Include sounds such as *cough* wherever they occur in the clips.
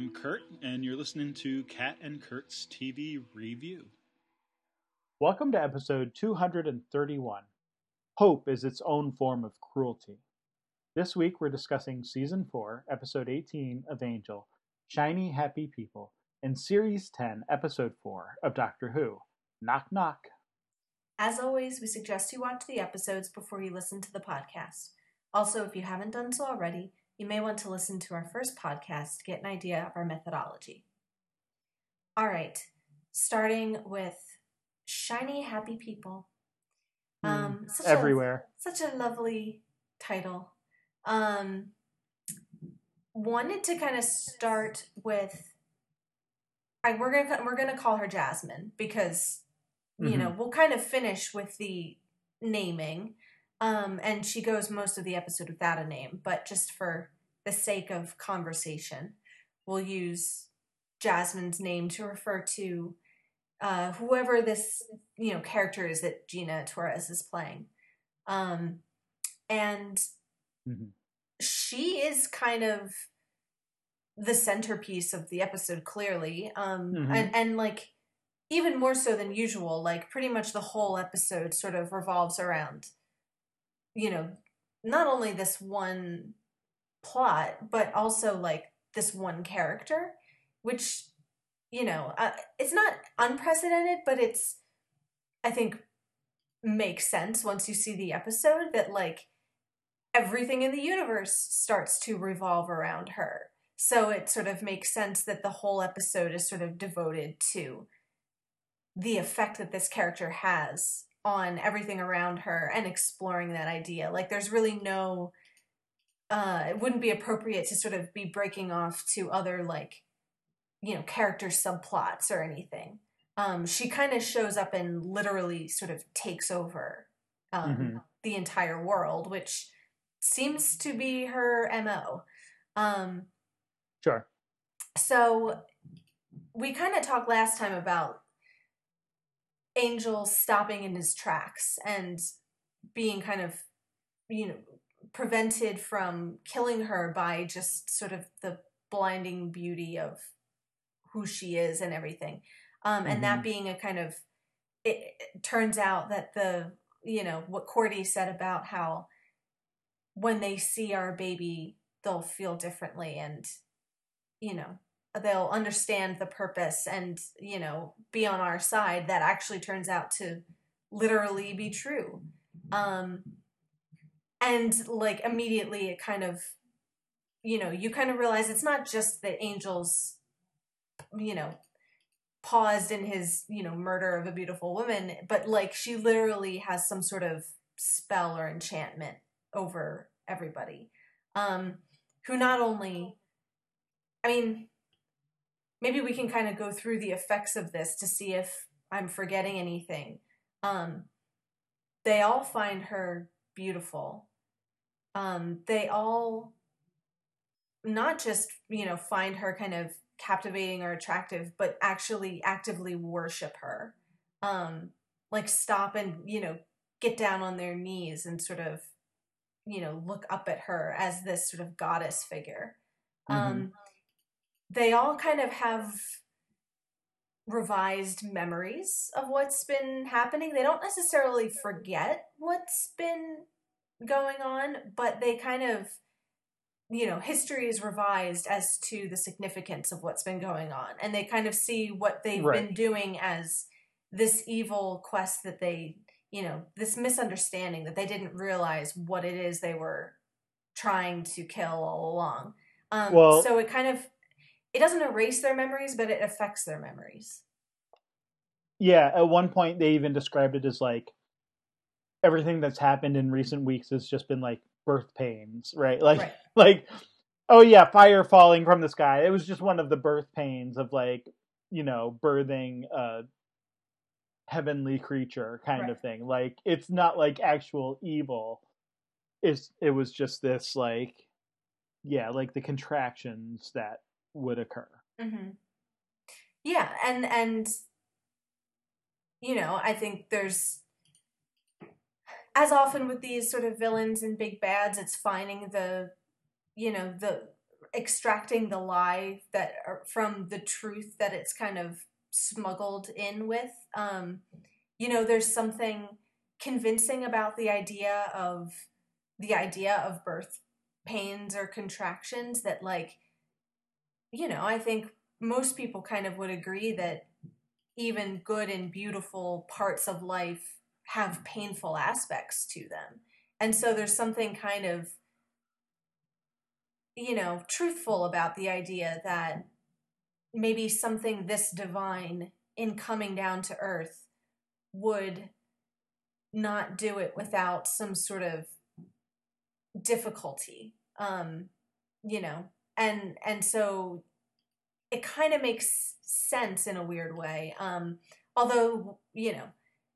Kat. And I'm Kurt, and you're listening to Kat and Kurt's TV Review. Welcome to episode 231 Hope is its own form of cruelty. This week we're discussing season 4, episode 18 of Angel, Shiny Happy People, and series 10, episode 4 of Doctor Who, Knock Knock. As always, we suggest you watch the episodes before you listen to the podcast. Also, if you haven't done so already, you may want to listen to our first podcast to get an idea of our methodology. All right, starting with Shiny Happy People. Um, such Hmm. everywhere. A, such a lovely title. Um, wanted to kind of start with. I we're gonna we're gonna call her Jasmine because you know we'll kind of finish with the naming, um, and she goes most of the episode without a name, but just for the sake of conversation, we'll use Jasmine's name to refer to uh, whoever this you know character is that Gina Torres is playing, um, and Mhm. she is kind of the centerpiece of the episode clearly um Mhm. and and like even more so than usual like pretty much the whole episode sort of revolves around you know not only this one plot but also like this one character which you know uh, it's not unprecedented but it's i think makes sense once you see the episode that like everything in the universe starts to revolve around her. So it sort of makes sense that the whole episode is sort of devoted to the effect that this character has on everything around her and exploring that idea. Like there's really no uh it wouldn't be appropriate to sort of be breaking off to other like you know, character subplots or anything. Um she kind of shows up and literally sort of takes over um Mhm. the entire world, which seems to be her MO. Um Sure. so we kind of talked last time about Angel stopping in his tracks and being kind of, you know, prevented from killing her by just sort of the blinding beauty of who she is and everything. Um, and that Mhm. being a kind of, it, it turns out that the, you know, what Cordy said about how when they see our baby, they'll feel differently and you know they'll understand the purpose and you know be on our side that actually turns out to literally be true. Um and like immediately it kind of you know you kind of realize it's not just that angels you know paused in his you know murder of a beautiful woman but like she literally has some sort of spell or enchantment over everybody. Um who not only I mean, maybe we can kind of go through the effects of this to see if I'm forgetting anything. Um, they all find her beautiful. Um, they all not just, you know, find her kind of captivating or attractive, but actually actively worship her. Um, like stop and, you know, get down on their knees and sort of, you know, look up at her as this sort of goddess figure. Um, they all kind of have revised memories of what's been happening. They don't necessarily forget what's been going on, but they kind of, you know, history is revised as to the significance of what's been going on. And they kind of see what they've Right. been doing as this evil quest that they, you know, this misunderstanding that they didn't realize what it is they were trying to kill all along. Um, Well- so it kind of it doesn't erase their memories, but it affects their memories. Yeah, at one point they even described it as like everything that's happened in recent weeks has just been like birth pains, right? Like Right. *laughs* like oh yeah, fire falling from the sky. It was just one of the birth pains of like, you know, birthing a heavenly creature kind Right. of thing. Like it's not like actual evil. It's it was just this like yeah, like the contractions that would occur. hmm Yeah, and and you know, I think there's as often with these sort of villains and big bads, it's finding the you know the extracting the lie that from the truth that it's kind of smuggled in with. Um, you know, there's something convincing about the idea of the idea of birth pains or contractions that like you know, I think most people kind of would agree that even good and beautiful parts of life have painful aspects to them. And so there's something kind of you know, truthful about the idea that maybe something this divine in coming down to earth would not do it without some sort of difficulty um you know and and so it kind of makes sense in a weird way um although you know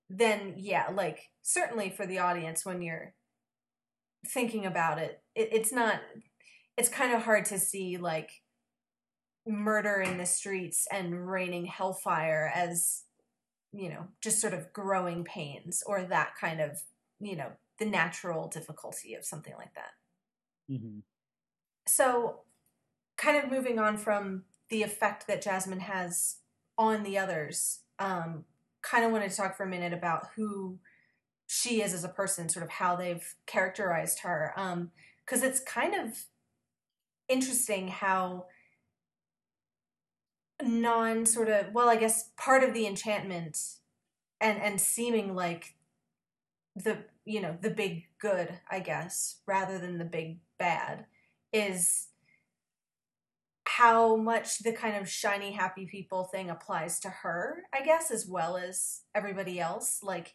then yeah like certainly for the audience when you're thinking about it, it it's not it's kind of hard to see like murder in the streets and raining hellfire as you know just sort of growing pains or that kind of you know the natural difficulty of something like that Mm-hmm. so kind of moving on from the effect that jasmine has on the others um kind of wanted to talk for a minute about who she is as a person sort of how they've characterized her um because it's kind of interesting how non sort of well i guess part of the enchantment and and seeming like the you know the big good i guess rather than the big bad is how much the kind of shiny happy people thing applies to her i guess as well as everybody else like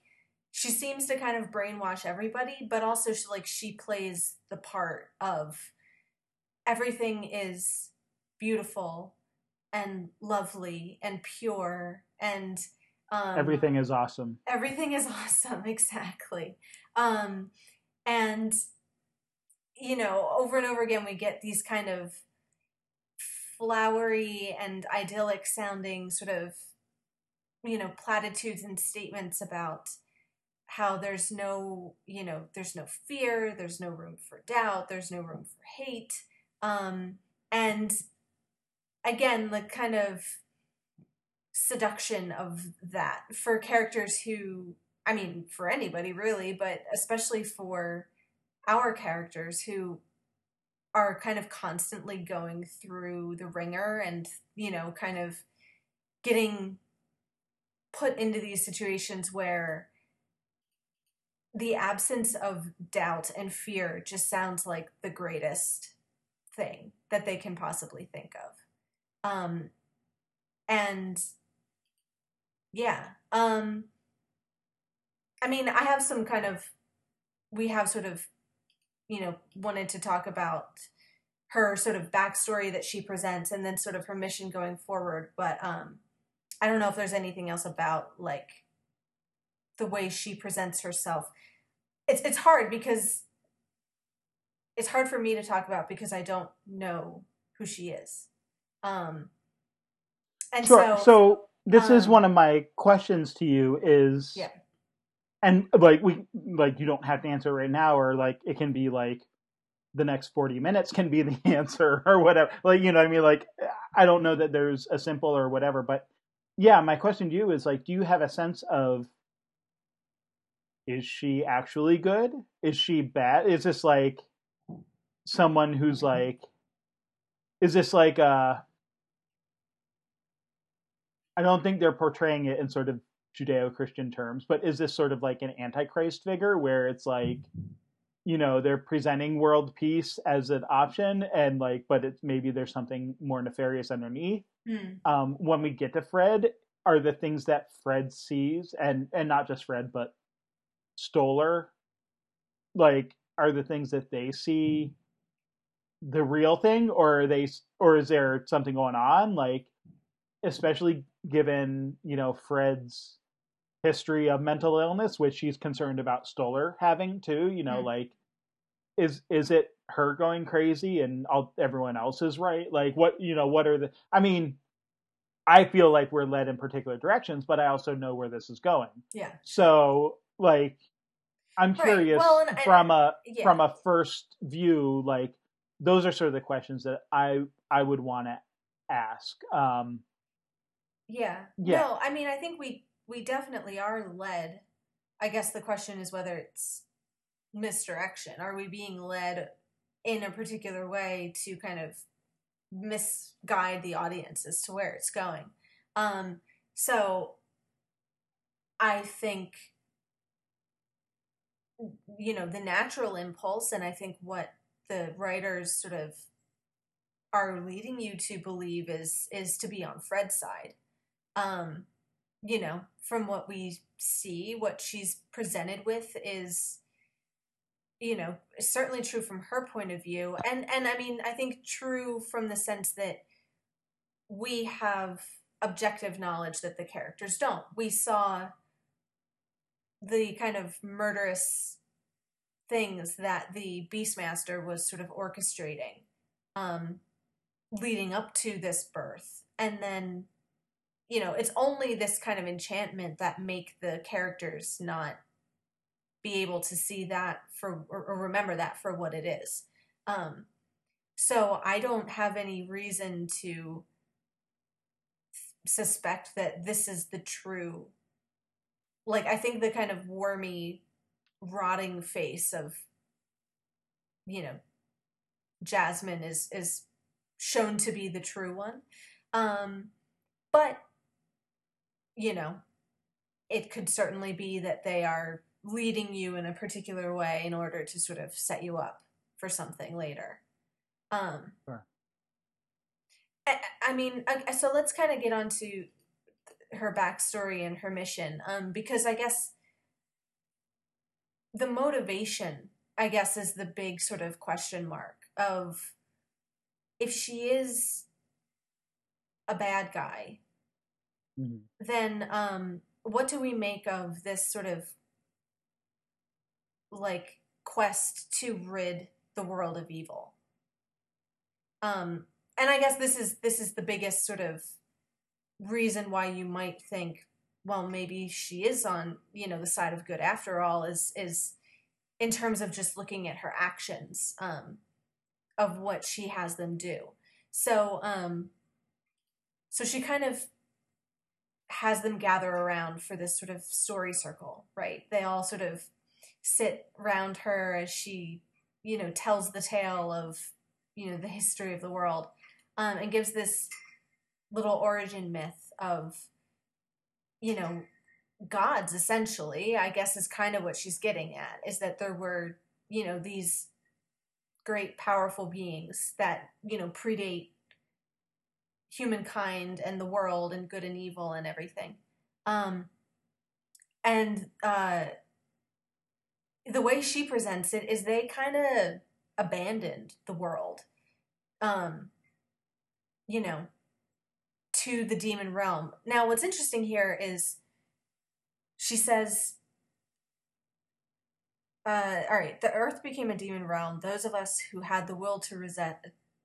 she seems to kind of brainwash everybody but also she, like she plays the part of everything is beautiful and lovely and pure and um, Everything is awesome. everything is *laughs* awesome exactly um and you know over and over again we get these kind of flowery and idyllic sounding sort of you know platitudes and statements about how there's no you know there's no fear there's no room for doubt there's no room for hate. Um and again the kind of seduction of that for characters who i mean for anybody really but especially for our characters who are kind of constantly going through the wringer and you know kind of getting put into these situations where the absence of doubt and fear just sounds like the greatest thing that they can possibly think of. Um and yeah um i mean i have some kind of we have sort of you know wanted to talk about her sort of backstory that she presents and then sort of her mission going forward but um i don't know if there's anything else about like the way she presents herself it's it's hard because it's hard for me to talk about because i don't know who she is um and Sure. So, so, this is um, one of my questions to you is Yeah. And like we like you don't have to answer right now or like it can be like the next 40 minutes can be the *laughs* answer or whatever. Like you know what i mean? Like i don't know that there's a simple or whatever but yeah my question to you is like do you have a sense of is she actually good? Is she bad? Is this like someone who's like is this like uh i don't think they're portraying it in sort of judeo-christian terms but is this sort of like an antichrist figure where it's like you know they're presenting world peace as an option and like but it's maybe there's something more nefarious underneath? Hmm, um when we get to fred are the things that fred sees and and not just fred but stoller like are the things that they see the real thing or are they or is there something going on? Like especially given you know fred's history of mental illness which she's concerned about stoller having too you know Hmm. like is is it her going crazy and all everyone else is right like what you know what are the i mean i feel like we're led in particular directions but i also know where this is going yeah so like i'm Right. curious Well, and- and- from a yeah. from a first view like those are sort of the questions that I I would want to ask. Um, yeah. Yeah. No, I mean, I think we we definitely are led. I guess the question is whether it's misdirection. Are we being led in a particular way to kind of misguide the audience as to where it's going? Um, so I think you know the natural impulse and i think what the writers sort of are leading you to believe is is to be on fred's side um you know from what we see what she's presented with is you know certainly true from her point of view. And and i mean i think true from the sense that we have objective knowledge that the characters don't. We saw the kind of murderous things that the beastmaster was sort of orchestrating um leading up to this birth. And then you know it's only this kind of enchantment that make the characters not be able to see that for or, or remember that for what it is. Um so i don't have any reason to suspect that this is the true like i think the kind of wormy rotting face of you know jasmine is is shown to be the true one. Um but you know it could certainly be that they are leading you in a particular way in order to sort of set you up for something later um Sure. I, I mean I, so let's kind of get on to her backstory and her mission um because i guess the motivation i guess is the big sort of question mark of if she is a bad guy mhm. then um what do we make of this sort of like quest to rid the world of evil um and i guess this is this is the biggest sort of reason why you might think well maybe she is on you know the side of good after all is is in terms of just looking at her actions um of what she has them do so um so she kind of has them gather around for this sort of story circle right? They all sort of sit around her as she you know tells the tale of you know the history of the world um, and gives this little origin myth of you know gods essentially i guess is kind of what she's getting at is that there were you know these great powerful beings that you know predate humankind and the world and good and evil and everything. Um and uh the way she presents it is they kind of abandoned the world um you know to the demon realm. Now what's interesting here is she says uh all right the earth became a demon realm. Those of us who had the will to resist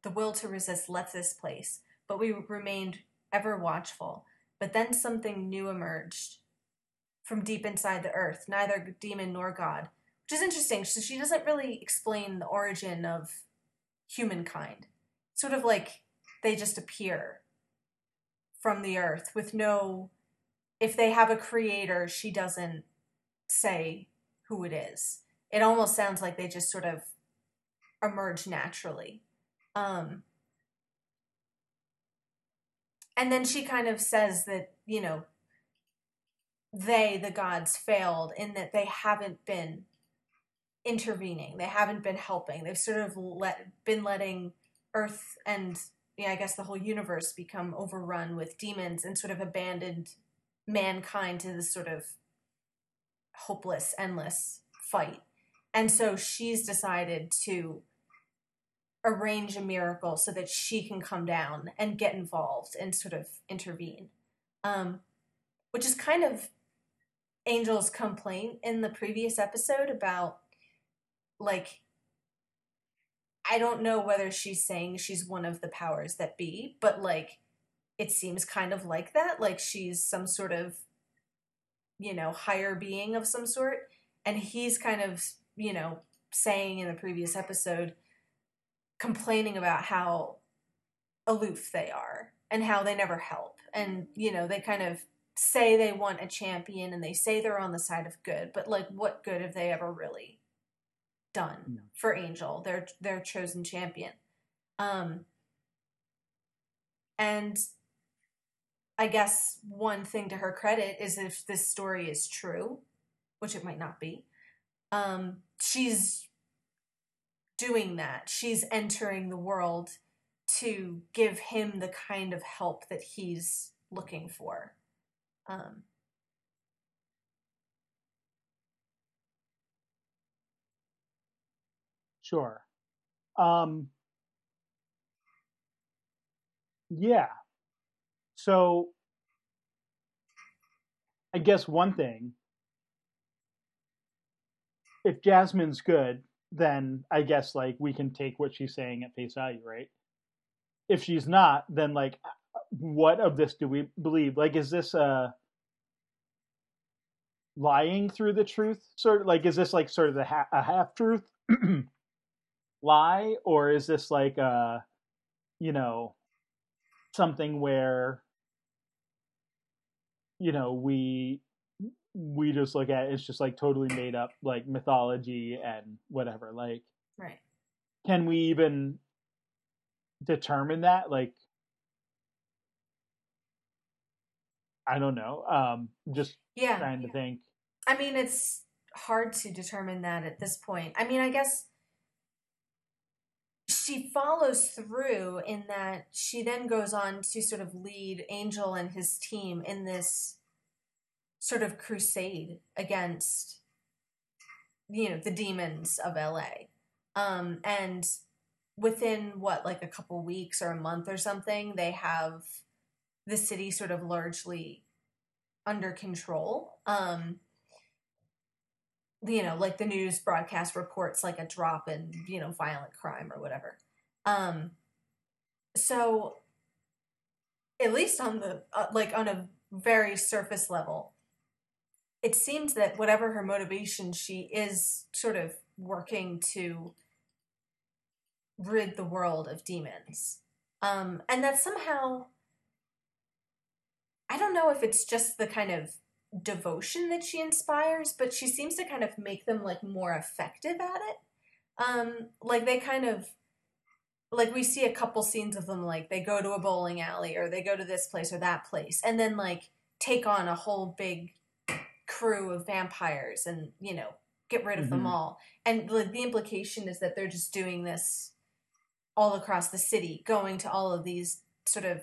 the will to resist left this place but we remained ever watchful but then something new emerged from deep inside the earth neither demon nor god which is interesting. So she doesn't really explain the origin of humankind. Sort of like they just appear from the earth with no. If they have a creator, she doesn't say who it is. It almost sounds like they just sort of emerge naturally. Um, and then she kind of says that, you know, they, the gods, failed in that they haven't been intervening. They haven't been helping. They've sort of let been letting Earth and yeah, I guess the whole universe become overrun with demons and sort of abandoned mankind to this sort of hopeless, endless fight. And so she's decided to arrange a miracle so that she can come down and get involved and sort of intervene. Um, which is kind of Angel's complaint in the previous episode about like I don't know whether she's saying she's one of the powers that be, but like it seems kind of like that. Like she's some sort of, you know, higher being of some sort. And he's kind of, you know, saying in the previous episode, complaining about how aloof they are and how they never help. And, you know, they kind of say they want a champion and they say they're on the side of good, but like what good have they ever really done No. for Angel, their their chosen champion? Um and I guess one thing to her credit is if this story is true, which it might not be, um, she's doing that. She's entering the world to give him the kind of help that he's looking for. Um, Sure. Um, yeah. So I guess one thing, if Jasmine's good, then I guess like we can take what she's saying at face value, right? If she's not, then like what of this do we believe? Like is this uh lying through the truth sort of like is this like sort of the ha- a half truth *clears throat* lie or is this like uh you know something where you know we we just look at it, it's just like totally made up like mythology and whatever like right. can we even determine that like i don't know um just Yeah. trying to think I mean, it's hard to determine that at this point. I mean, I guess she follows through in that she then goes on to sort of lead Angel and his team in this sort of crusade against you know the demons of LA. Um and within what like a couple weeks or a month or something they have the city sort of largely under control. Um you know, like the news broadcast reports like a drop in, you know, violent crime or whatever. Um so at least on the uh, like on a very surface level it seems that whatever her motivation she is sort of working to rid the world of demons. Um and that somehow i don't know if it's just the kind of devotion that she inspires but she seems to kind of make them like more effective at it. Um like they kind of like we see a couple scenes of them like they go to a bowling alley or they go to this place or that place and then like take on a whole big crew of vampires and you know get rid of them Mhm. all. And like the implication is that they're just doing this all across the city going to all of these sort of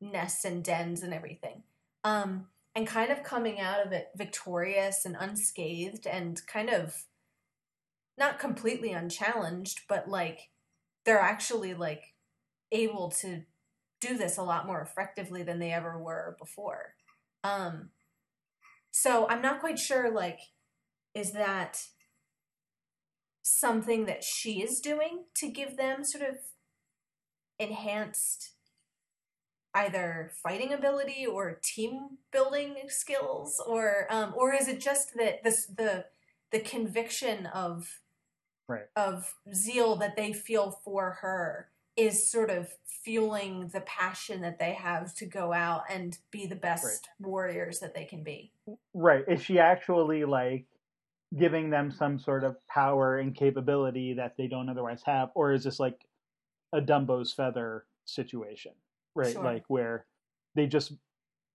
nests and dens and everything. Um and kind of coming out of it victorious and unscathed and kind of not completely unchallenged but like they're actually like able to do this a lot more effectively than they ever were before. Um so i'm not quite sure like is that something that she is doing to give them sort of enhanced either fighting ability or team building skills or um or is it just that this the the conviction of Right. of zeal that they feel for her is sort of fueling the passion that they have to go out and be the best warriors that they can be. Right. Is she actually like giving them some sort of power and capability that they don't otherwise have? Or is this like a Dumbo's feather situation? Right. Sure. Like where they just,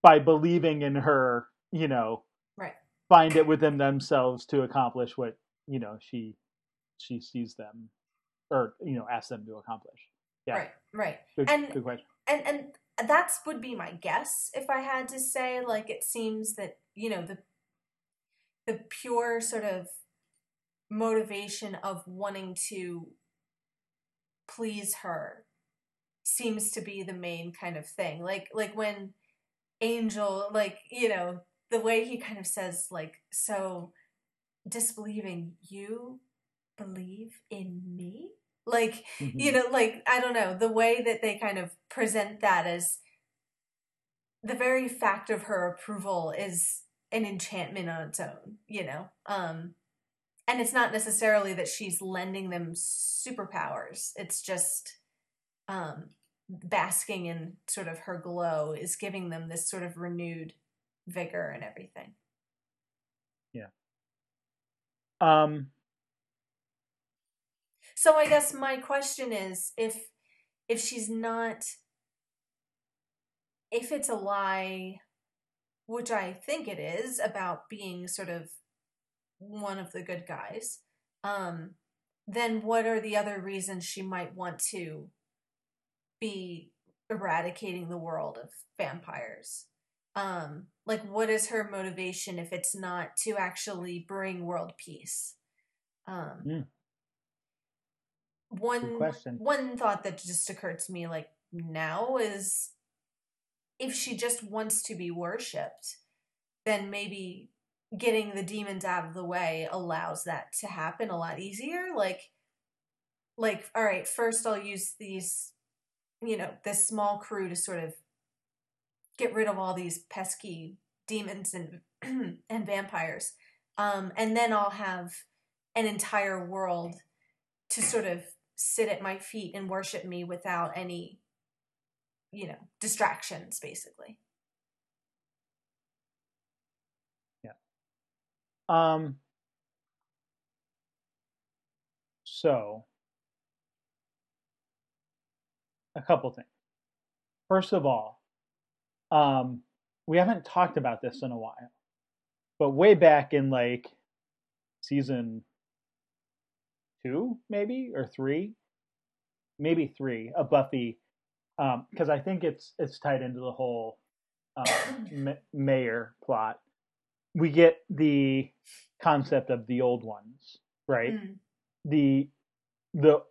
by believing in her, you know, Right. find it within themselves to accomplish what, you know, she she sees them or, you know, asks them to accomplish. Yeah. Right, right. Good, And- good question. and and that's would be my guess if I had to say. Like it seems that you know the the pure sort of motivation of wanting to please her seems to be the main kind of thing. Like like when Angel, like you know, the way he kind of says like so disbelieving you believe in me like you Mhm. know like i don't know the way that they kind of present that as the very fact of her approval is an enchantment on its own you know um and it's not necessarily that she's lending them superpowers. It's just um, basking in sort of her glow is giving them this sort of renewed vigor and everything. Yeah. Um. So I guess my question is if if she's not if it's a lie which I think it is about being sort of one of the good guys, um, then what are the other reasons she might want to be eradicating the world of vampires? Um, like, what is her motivation if it's not to actually bring world peace? Um, mm. One one thought that just occurred to me, like now, is if she just wants to be worshipped, then maybe getting the demons out of the way allows that to happen a lot easier. Like, like, all right, first I'll use these, you know, this small crew to sort of get rid of all these pesky demons and *clears throat* and vampires, um, and then I'll have an entire world to sort of sit at my feet and worship me without any, you know, distractions, basically. Yeah. Um, so, a couple things. First of all, um, we haven't talked about this in a while, but way back in like season two, maybe or three, maybe three of Buffy, Um, because um, I think it's it's tied into the whole um, *coughs* mayor plot we get the concept of the old ones, right? Mm. The the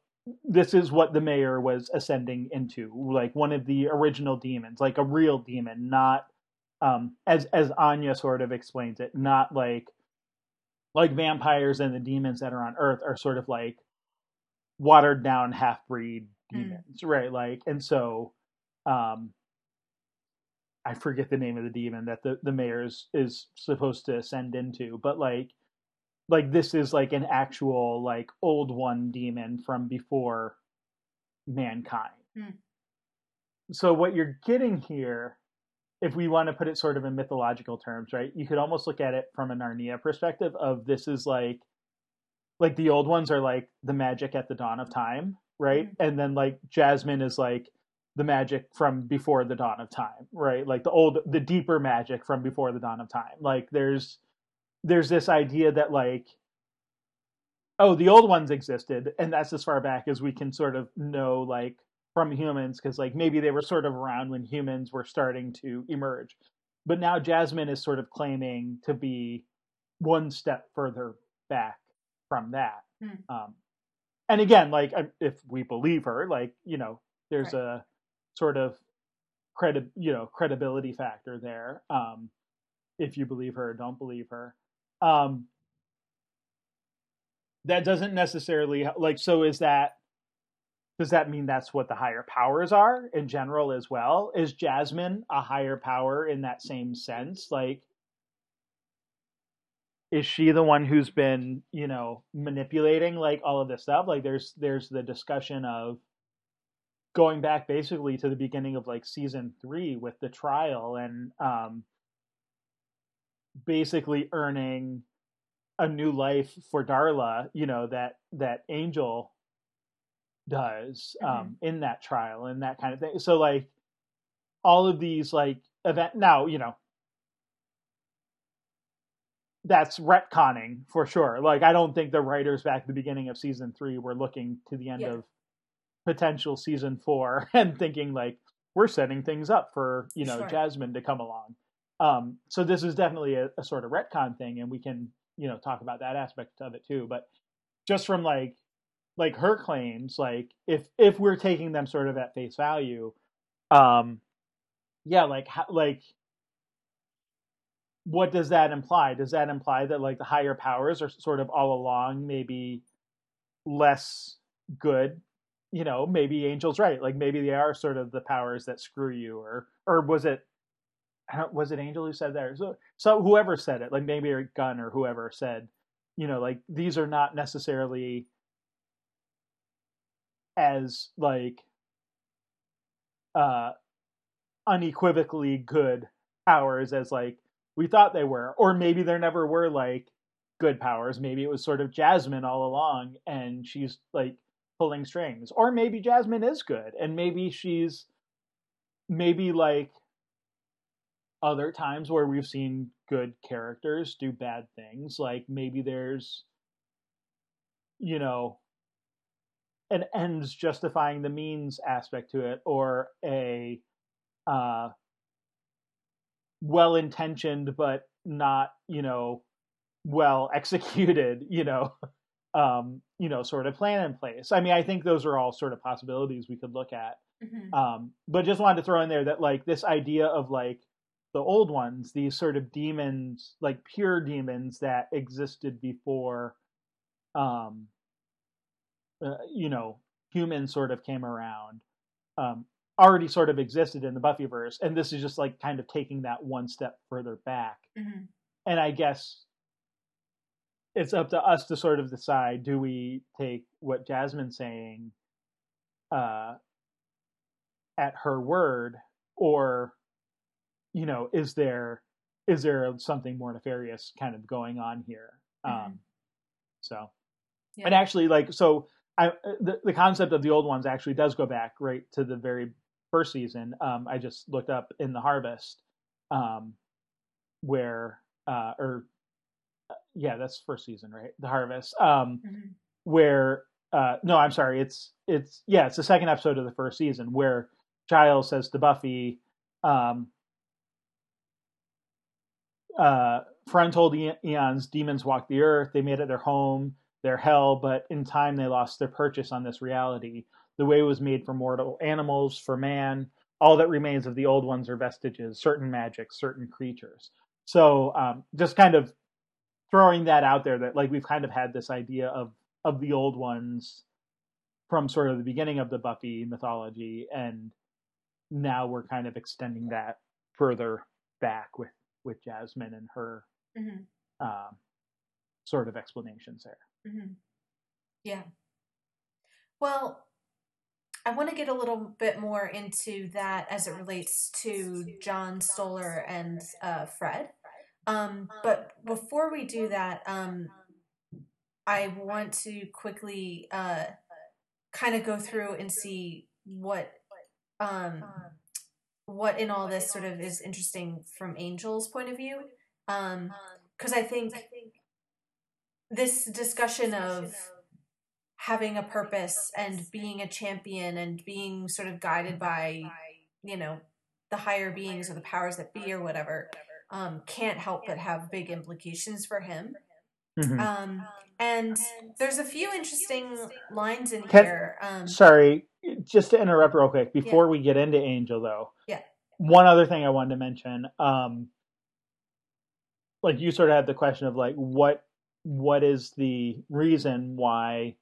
this is what the mayor was ascending into, like one of the original demons, like a real demon, not um as as Anya sort of explains it, not like like vampires and the demons that are on Earth are sort of like watered down half breed mm. demons, mm. right? Like and so um I forget the name of the demon that the the mayor is, is supposed to ascend into, but like like this is like an actual like old one demon from before mankind. Hmm. So what you're getting here, if we want to put it sort of in mythological terms, right? You could almost look at it from a Narnia perspective of this is like like the old ones are like the magic at the dawn of time, right? Mm-hmm. And then like Jasmine is like the magic from before the dawn of time, right? Like the old, the deeper magic from before the dawn of time. Like there's, there's this idea that like, oh, the old ones existed, and that's as far back as we can sort of know, like from humans, because like maybe they were sort of around when humans were starting to emerge. But now Jasmine is sort of claiming to be one step further back from that. Hmm. Um, and again, like if we believe her, like you know, there's right. a sort of credi- you know credibility factor there um, if you believe her or don't believe her um, that doesn't necessarily like so is that does that mean that's what the higher powers are in general as well? Is jasmine a higher power in that same sense? Like is she the one who's been you know manipulating like all of this stuff? Like there's there's the discussion of going back basically to the beginning of like season three with the trial and um, basically earning a new life for Darla, you know, that that Angel does um, mm-hmm. in that trial and that kind of thing. So like all of these like event now, you know, that's retconning for sure. Like I don't think the writers back at the beginning of season three were looking to the end yeah. of potential season four *laughs* and thinking like we're setting things up for you know sure. Jasmine to come along. Um, so this is definitely a, a, sort of retcon thing, and we can you know talk about that aspect of it too. But just from like like her claims, like if if we're taking them sort of at face value, um, yeah, like how, like what does that imply? Does that imply that like the higher powers are sort of all along maybe less good you know, maybe Angel's right. Like maybe they are sort of the powers that screw you, or or was it? was it Angel who said that? So, so whoever said it, like maybe Gunn or whoever said, you know like these are not necessarily as like uh unequivocally good powers as like we thought they were. Or maybe there never were like good powers. Maybe it was sort of jasmine all along and she's like pulling strings. Or maybe jasmine is good and maybe she's maybe like other times where we've seen good characters do bad things. Like maybe there's you know an ends justifying the means aspect to it or a uh well intentioned but not you know well executed you know *laughs* um you know sort of plan in place i mean i think those are all sort of possibilities we could look at Mhm. um but just wanted to throw in there that like this idea of like the old ones these sort of demons like pure demons that existed before um uh, you know humans sort of came around um already sort of existed in the buffyverse and this is just like kind of taking that one step further back Mhm. and i guess it's up to us to sort of decide do we take what jasmine's saying uh at her word or you know is there is there something more nefarious kind of going on here um Mhm. so Yeah. and actually like so i the, the concept of the old ones actually does go back right to the very first season. Um i just looked up in the harvest um where uh or uh, yeah that's first season right? The harvest. Um Mhm. where uh no i'm sorry. It's it's yeah it's the second episode of the first season where giles says to buffy um uh friend told eons demons walk the earth. They made it their home their hell but in time they lost their purchase on this reality the way was made for mortal animals for man all that remains of the old ones are vestiges certain magic certain creatures so um just kind of throwing that out there that like we've kind of had this idea of of the old ones from sort of the beginning of the Buffy mythology, and now we're kind of extending that further back with with Jasmine and her Mhm. um, sort of explanations there. Hmm Yeah. Well, I want to get a little bit more into that as it relates to John Stoller and uh, Fred. Um, but before we do that, um, I want to quickly uh, kind of go through and see what um, what in all this sort of is interesting from Angel's point of view. Because I think this discussion of having a purpose and being a champion and being sort of guided by you know the higher beings or the powers that be or whatever um, can't help but have big implications for him Mhm. um, and there's a few interesting lines in Can- here um, Sorry, just to interrupt real quick before we get into Angel, though. Yeah. One other thing I wanted to mention, um, like you sort of had the question of like what what is the reason why,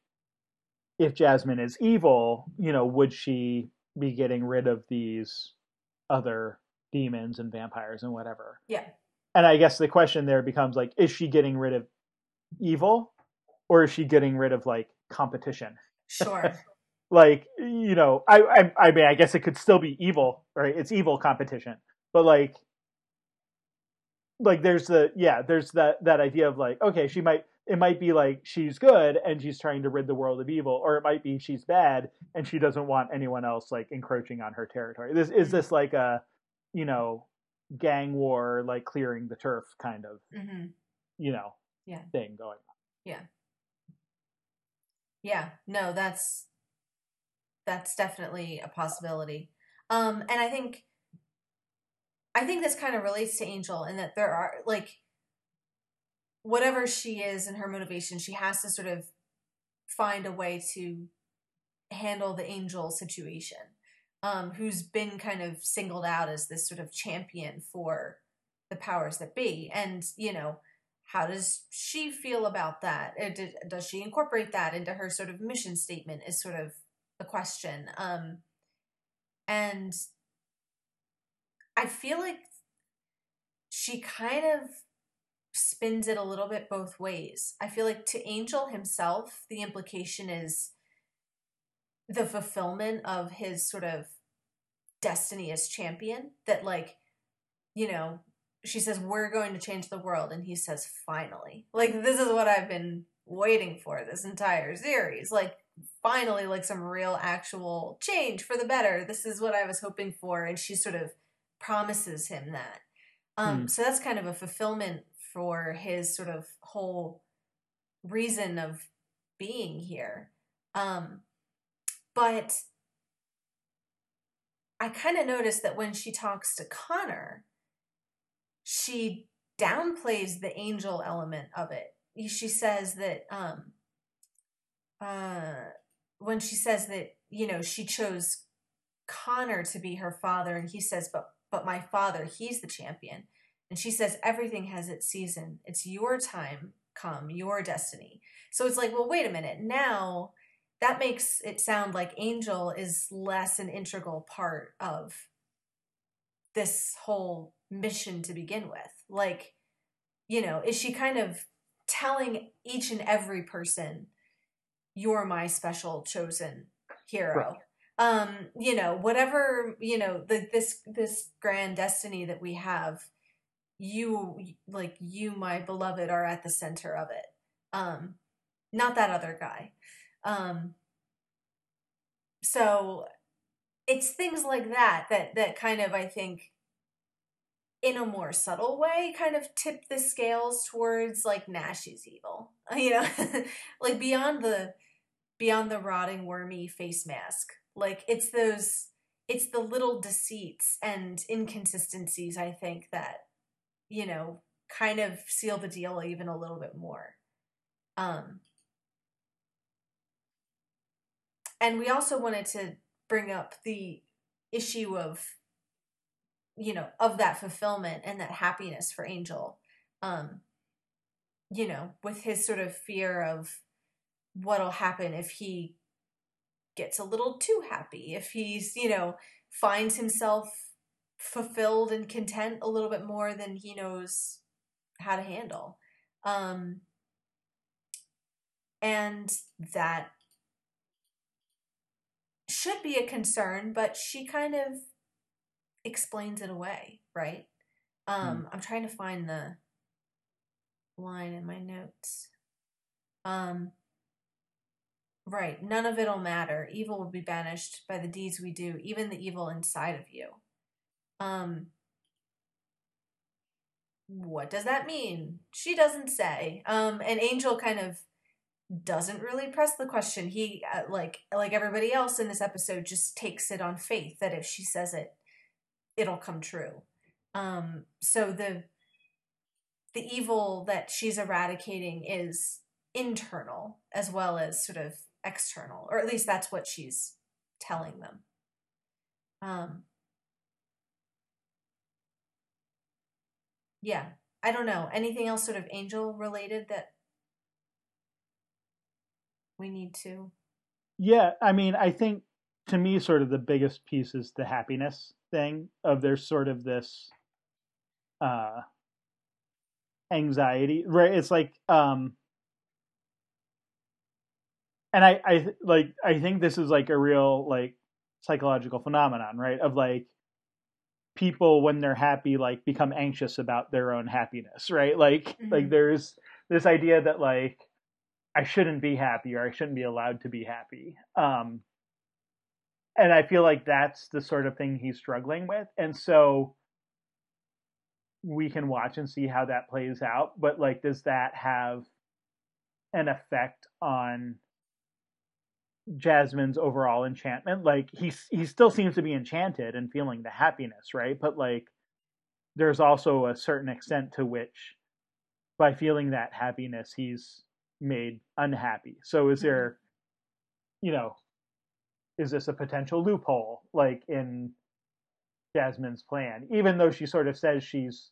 if Jasmine is evil, you know, would she be getting rid of these other demons and vampires and whatever? yeah And I guess the question there becomes like, is she getting rid of evil, or is she getting rid of like competition? sure *laughs* like you know I, I i mean i guess it could still be evil right it's evil competition but like like there's the yeah there's that that idea of like okay she might it might be like she's good and she's trying to rid the world of evil or it might be she's bad and she doesn't want anyone else like encroaching on her territory this is this like a you know gang war like clearing the turf kind of hmm you know Yeah. thing going on. Yeah. Yeah, no, that's that's definitely a possibility. Um and I think I think this kind of relates to Angel in that there are like whatever she is and her motivation, she has to sort of find a way to handle the Angel situation. Um who's been kind of singled out as this sort of champion for the powers that be and, you know, how does she feel about that? Uh, Does she incorporate that into her sort of mission statement? Is sort of a question. Um, and I feel like she kind of spins it a little bit both ways. I feel like to Angel himself, the implication is the fulfillment of his sort of destiny as champion that like you know she says we're going to change the world and he says finally. Like this is what i've been waiting for this entire series. Like finally like some real actual change for the better. This is what i was hoping for. And she sort of promises him that um Hmm. so that's kind of a fulfillment for his sort of whole reason of being here um but I kind of noticed that when she talks to Connor, she downplays the angel element of it. She says that um uh when she says that, you know, she chose Connor to be her father and he says but but my father, he's the champion. And she says everything has its season. It's your time come, your destiny. So it's like, well, wait a minute. Now that makes it sound like Angel is less an integral part of this whole mission to begin with. Like, you know, is she kind of telling each and every person, you're my special chosen hero? Um, you know, whatever, you know, the this this grand destiny that we have, you like you, my beloved, are at the center of it. Um, not that other guy. Um, so it's things like that that that kind of I think in a more subtle way kind of tip the scales towards like Nash's evil. *laughs* You know, *laughs* like beyond the beyond the rotting wormy face mask. Like it's those it's the little deceits and inconsistencies I think that you know kind of seal the deal even a little bit more. Um and we also wanted to bring up the issue of you know of that fulfillment and that happiness for angel um you know with his sort of fear of what'll happen if he gets a little too happy if he's you know finds himself fulfilled and content a little bit more than he knows how to handle um and that should be a concern, but she kind of explains it away, right? Um, I'm trying to find the line in my notes. Um, right, none of it'll matter. Evil will be banished by the deeds we do, even the evil inside of you. Um, what does that mean? She doesn't say. Um, and Angel kind of doesn't really press the question. He uh, like like everybody else in this episode just takes it on faith that if she says it, it'll come true. Um, so the the evil that she's eradicating is internal as well as sort of external, or at least that's what she's telling them. Um, yeah, I don't know. Anything else sort of angel related that we need to Yeah, I mean, I think to me, sort of the biggest piece is the happiness thing of there's sort of this uh anxiety, right? It's like, um, and I, I like, I think this is like a real like psychological phenomenon, right? Of like people when they're happy, like become anxious about their own happiness, right? Like, like Mhm. there's this idea that like I shouldn't be happy or I shouldn't be allowed to be happy. Um, and I feel like that's the sort of thing he's struggling with. And so we can watch and see how that plays out. But like, does that have an effect on Jasmine's overall enchantment? Like he he still seems to be enchanted and feeling the happiness, right? But like there's also a certain extent to which by feeling that happiness he's made unhappy. So is there you know is this a potential loophole like in Jasmine's plan even though she sort of says she's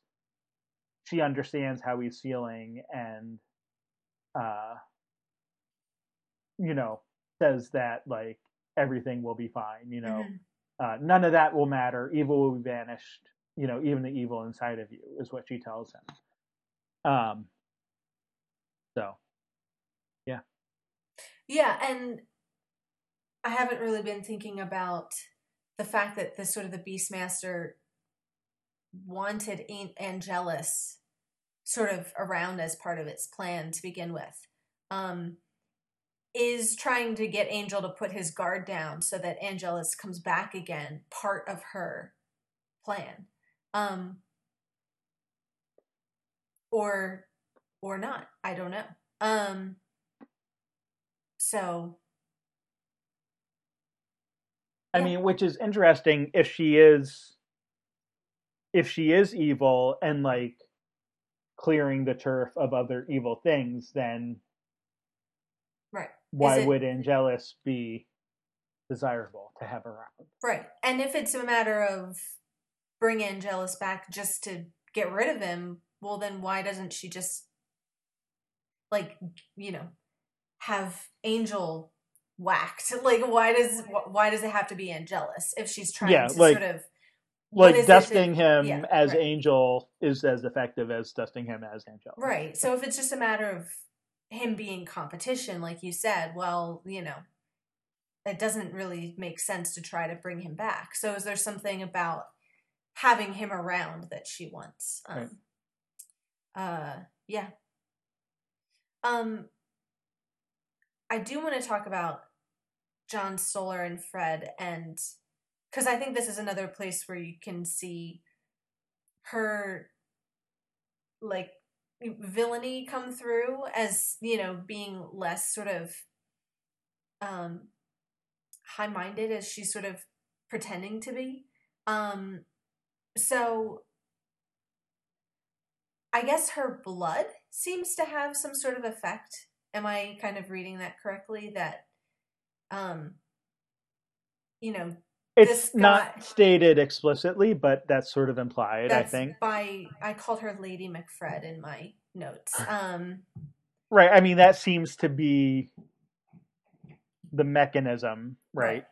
she understands how he's feeling and uh you know says that like everything will be fine you know Mhm. uh, none of that will matter evil will be banished you know even the evil inside of you is what she tells him Um. So Yeah, Yeah, and I haven't really been thinking about the fact that the sort of the Beastmaster wanted Angelus sort of around as part of its plan to begin with. Um, is trying to get Angel to put his guard down so that Angelus comes back again, part of her plan. Um, or or not. I don't know. Um, so I Yeah. mean, which is interesting if she is if she is evil and like clearing the turf of other evil things, then. Why it- would Angelus be desirable to have around? Right. And if it's a matter of bring Angelus back just to get rid of him, well, then why doesn't she just, like, you know, have Angel whacked? *laughs* Like, why does why does it have to be Angelus if she's trying Yeah, to like- sort of Like dusting him yeah, as right. Angel is as effective as dusting him as Angel. right? So if it's just a matter of him being competition, like you said, well, you know, it doesn't really make sense to try to bring him back. So is there something about having him around that she wants? Um, Right. Uh, yeah. Um, I do want to talk about John Stoller and Fred, and because I think this is another place where you can see her like villainy come through as you know being less sort of um high-minded as she's sort of pretending to be. Um so i guess her blood seems to have some sort of effect. Am i kind of reading that correctly? That um you know It's This not stated explicitly, but that's sort of implied, I think. by i called her lady mcfred in my notes *sighs* um Right. I mean, that seems to be the mechanism, right?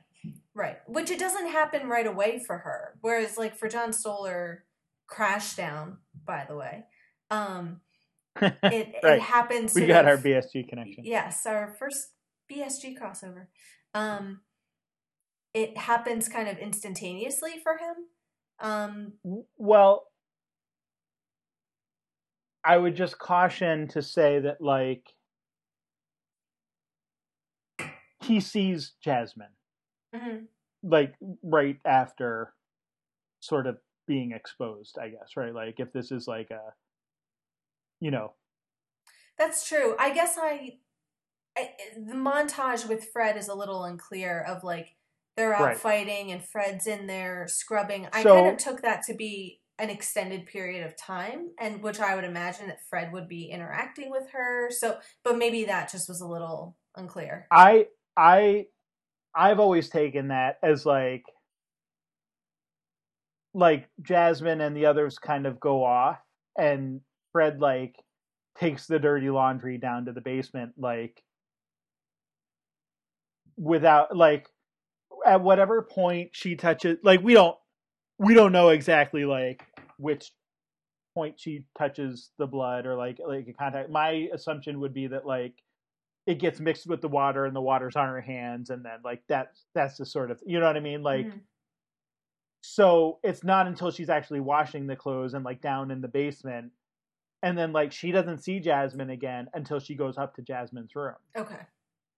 Right. Which it doesn't happen right away for her. Whereas like for John Stoller, Crashdown, by the way, um, *laughs* it, Right. it happens. we got our BSG connection. Yes, our first BSG crossover. Um, it happens kind of instantaneously for him. Um, Well, I would just caution to say that, like, he sees Jasmine, mhm. like, right after sort of being exposed, I guess, right? Like, if this is like a, you know, That's true. I guess I, I the montage with Fred is a little unclear of like they're out Right. fighting and Fred's in there scrubbing. I So- kind of took that to be an extended period of time and which I would imagine that Fred would be interacting with her. So but maybe that just was a little unclear. I, I, I've always taken that as like, like Jasmine and the others kind of go off, and Fred like takes the dirty laundry down to the basement, like without like at whatever point she touches, like we don't we don't know exactly like which point she touches the blood or like like a contact. My assumption would be that like it gets mixed with the water and the water's on her hands and then like that's that's the sort of you know what I mean like Mhm. so it's not until she's actually washing the clothes and like down in the basement and then like she doesn't see Jasmine again until she goes up to Jasmine's room. Okay.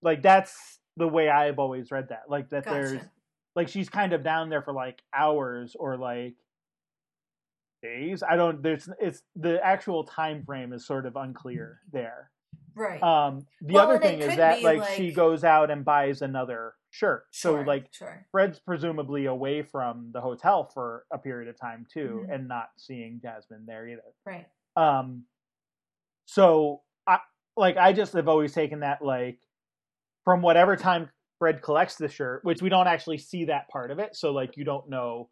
Like that's the way I've always read that. Like that there's like she's kind of down there for like hours or like days. I don't there's it's the actual time frame is sort of unclear there. Right. Um the Well, other thing is that be, like, she goes out and buys another shirt. So like sure. Fred's presumably away from the hotel for a period of time too, Mhm. and not seeing Jasmine there either. Right. Um, so I like I just have always taken that like from whatever time Fred collects the shirt, which we don't actually see that part of it, so like you don't know.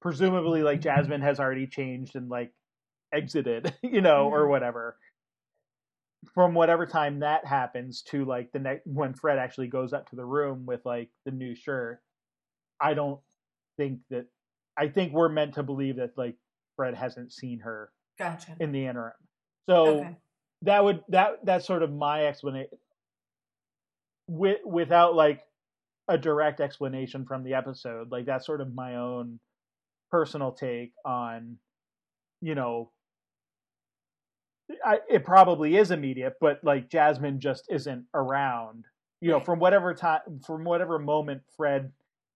Presumably, like Jasmine has already changed and like exited, *laughs* you know, or Mhm. whatever. From whatever time that happens to like the next when Fred actually goes up to the room with like the new shirt, I don't think that. I think we're meant to believe that like Fred hasn't seen her Gotcha. in the interim. So Okay. that would that that's sort of my explanation with without like a direct explanation from the episode. Like that's sort of my own personal take on you know I, it probably is immediate but like jasmine just isn't around. You know from whatever time from whatever moment fred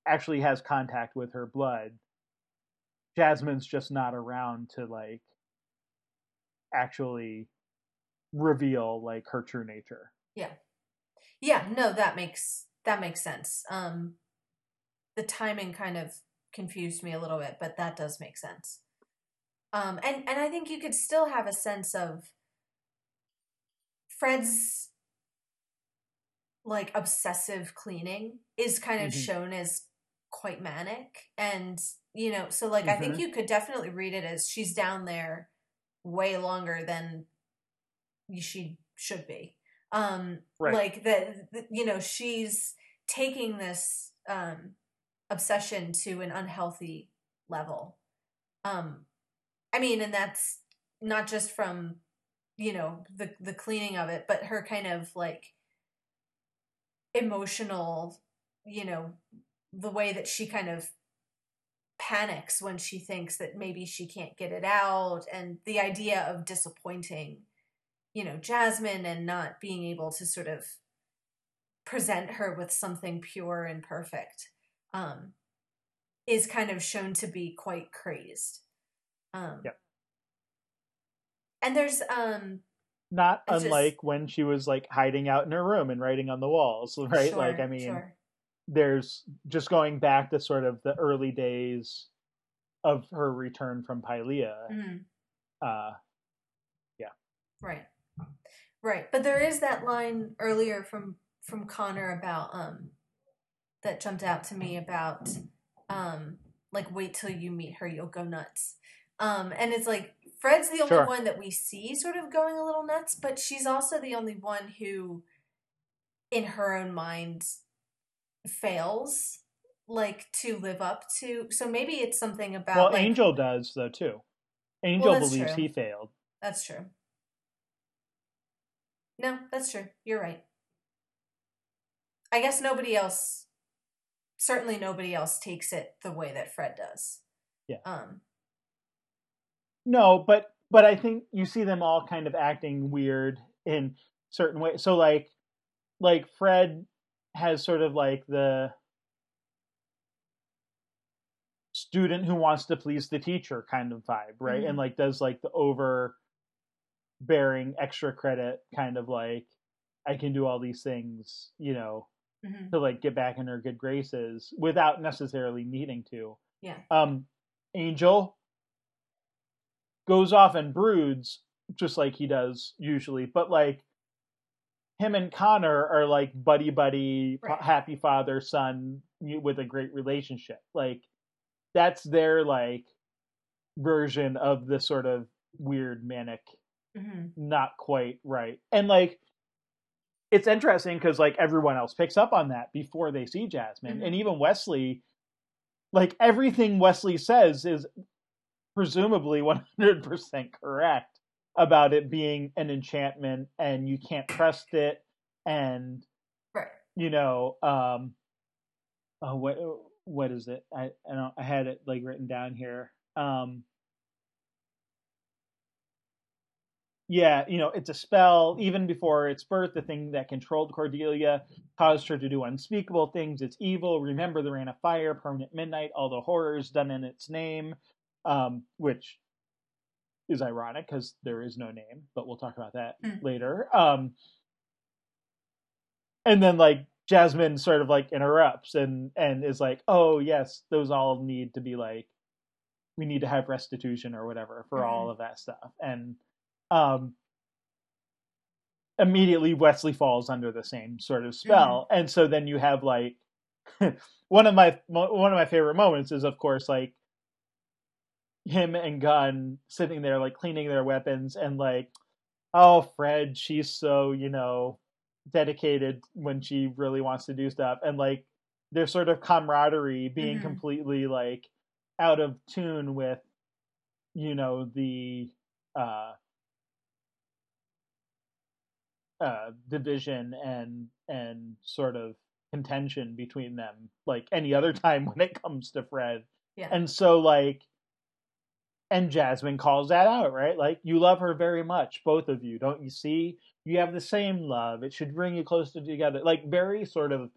actually has contact with her blood jasmine's just not around to like actually reveal like her true nature. Yeah, no, that makes that makes sense. Um the timing kind of confused me a little bit, but that does make sense. Um and and I think you could still have a sense of Fred's like obsessive cleaning is kind of Mhm. shown as quite manic and you know, so like I think Mhm. you could definitely read it as she's down there way longer than she should be um Right. like that that, you know she's taking this um obsession to an unhealthy level um i mean and that's not just from you know the the cleaning of it but her kind of like emotional you know the way that she kind of panics when she thinks that maybe she can't get it out and the idea of disappointing you know jasmine and not being able to sort of present her with something pure and perfect um is kind of shown to be quite crazed um Yep. and there's um not It's just- unlike when she was like hiding out in her room and writing on the walls *laughs* right like i mean sure. there's just going back to sort of the early days of her return from Pylea. Mhm. Uh, yeah. Right. Right. But there is that line earlier from from Connor about um that jumped out to me about um like wait till you meet her you'll go nuts. Um and it's like Fred's the only Sure. one that we see sort of going a little nuts, but she's also the only one who in her own mind fails like to live up to so maybe it's something about well, like, Angel does though too. Angel that's believes true. he failed. That's true. No, that's true. You're right. I guess nobody else certainly nobody else takes it the way that Fred does. Yeah. Um No, but but I think you see them all kind of acting weird in certain ways. So like like Fred has sort of like the student who wants to please the teacher kind of vibe, right? Mhm. And like does like the over bearing extra credit kind of like I can do all these things, you know, mhm. to like get back in her good graces without necessarily needing to. Yeah. Um Angel goes off and broods just like he does usually, but like him and Connor are like buddy buddy Right. happy father son with a great relationship. Like that's their like version of the sort of weird manic Mhm. not quite right. And like it's interesting because like everyone else picks up on that before they see Jasmine. Mhm. And even Wesley, like everything Wesley says is presumably 100% correct about it being an enchantment and you can't trust it and Right. you know um oh what what is it i i don't i had it like written down here um yeah you know it's a spell even before its birth the thing that controlled cordelia caused her to do unspeakable things it's evil remember the rain of fire permanent midnight all the horrors done in its name um which is ironic because there is no name but we'll talk about that Mm. later um and then like Jasmine sort of like interrupts and and is like, "Oh yes, those all need to be like, we need to have restitution or whatever for all of that stuff." And um, immediately Wesley falls under the same sort of spell, and so then you have like *laughs* one of my one of my favorite moments is of course like him and Gunn sitting there like cleaning their weapons and like, oh Fred, she's so you know dedicated when she really wants to do stuff. And like their sort of camaraderie being Mhm. completely like out of tune with you know the uh uh, division and and sort of contention between them like any other *laughs* time when it comes to Fred. Yeah. And so like and Jasmine calls that out, right? Like you love her very much, both of you. Don't you see? You have the same love. It should bring you closer together. Like very sort of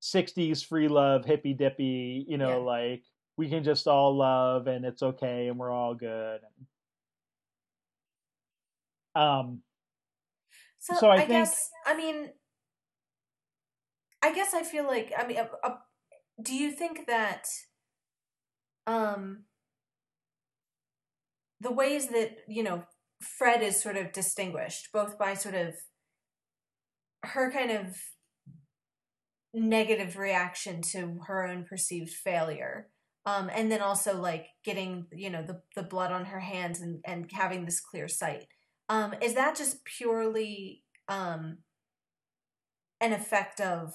60s free love, hippy dippy, you know, Yeah. like we can just all love and it's okay and we're all good. Um So, So I I, think- guess I mean I guess I feel like I mean uh, uh, do you think that um the ways that you know Fred is sort of distinguished both by sort of her kind of negative reaction to her own perceived failure um and then also like getting you know the the blood on her hands and and having this clear sight um is that just purely um an effect of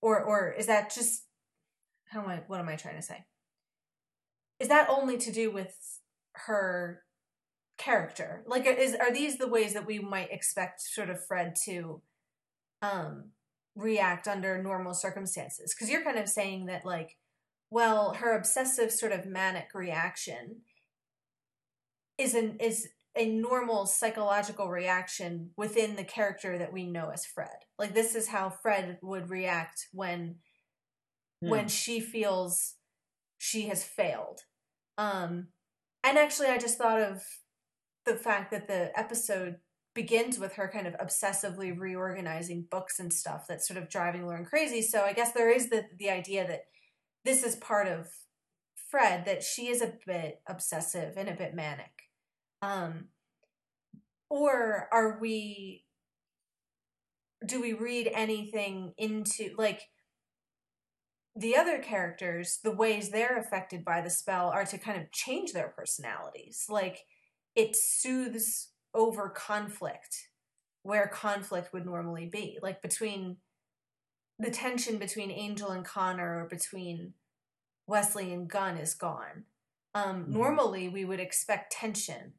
or or is that just how am I what am I trying to say? Is that only to do with her character? Like is are these the ways that we might expect sort of Fred to um react under normal circumstances? Cuz you're kind of saying that like well, her obsessive sort of manic reaction is an is a normal psychological reaction within the character that we know as Fred. Like this is how Fred would react when when hmm. she feels she has failed. Um and actually I just thought of the fact that the episode begins with her kind of obsessively reorganizing books and stuff that's sort of driving Lorne crazy. So I guess there is the the idea that this is part of Fred that she is a bit obsessive and a bit manic. Um or are we do we read anything into like the other characters the ways they're affected by the spell are to kind of change their personalities. Like it soothes over conflict where conflict would normally be. Like between the tension between angel and connor or between wesley and gunn is gone. Um, Mhm. normally we would expect tension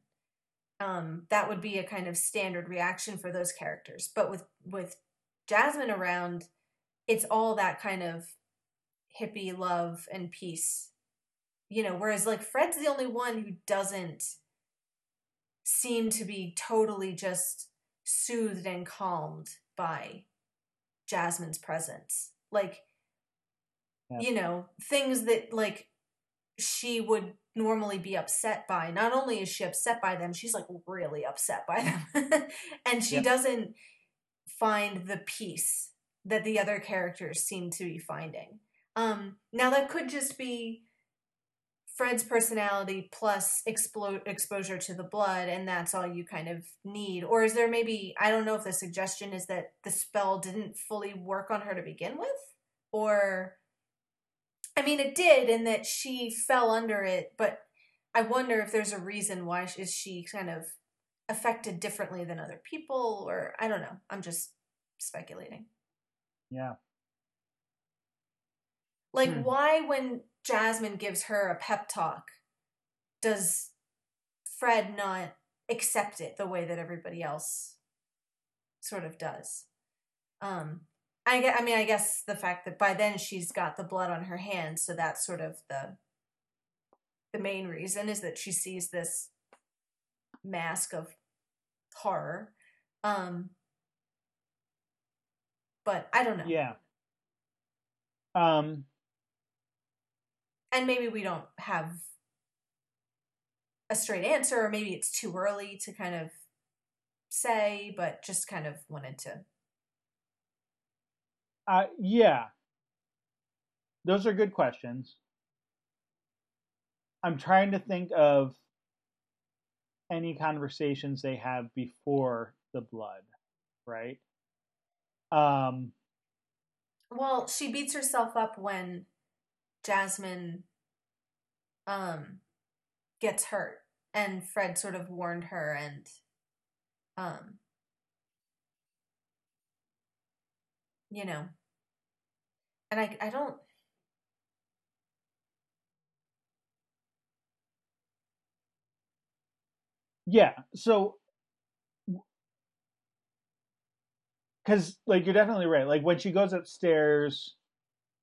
um, that would be a kind of standard reaction for those characters but with with jasmine around it's all that kind of hippie love and peace you know whereas like fred's the only one who doesn't seem to be totally just soothed and calmed by jasmine's presence like Yeah. you know things that like she would normally be upset by not only is she upset by them she's like really upset by them. *laughs* And she Yep. doesn't find the peace that the other characters seem to be finding. Um now that could just be fred's personality plus exposure to the blood and that's all you kind of need. Or is there maybe i don't know if the suggestion is that the spell didn't fully work on her to begin with? Or I mean, it did in that she fell under it, but I wonder if there's a reason why is she kind of affected differently than other people, or I don't know. I'm just speculating. Yeah. Like, Hmm. why when Jasmine gives her a pep talk, does Fred not accept it the way that everybody else sort of does? Um, I, gue- I mean, I guess the fact that by then she's got the blood on her hands, so that's sort of the the main reason is that she sees this mask of horror. Um, but I don't know. Yeah. Um and maybe we don't have a straight answer or maybe it's too early to kind of say but just kind of wanted to uh yeah. Those are good questions. I'm trying to think of any conversations they have before the blood, right? Um well she beats herself up when jasmine um gets hurt and fred sort of warned her and um you know and i i don't yeah, so because like you're definitely right. Like when she goes upstairs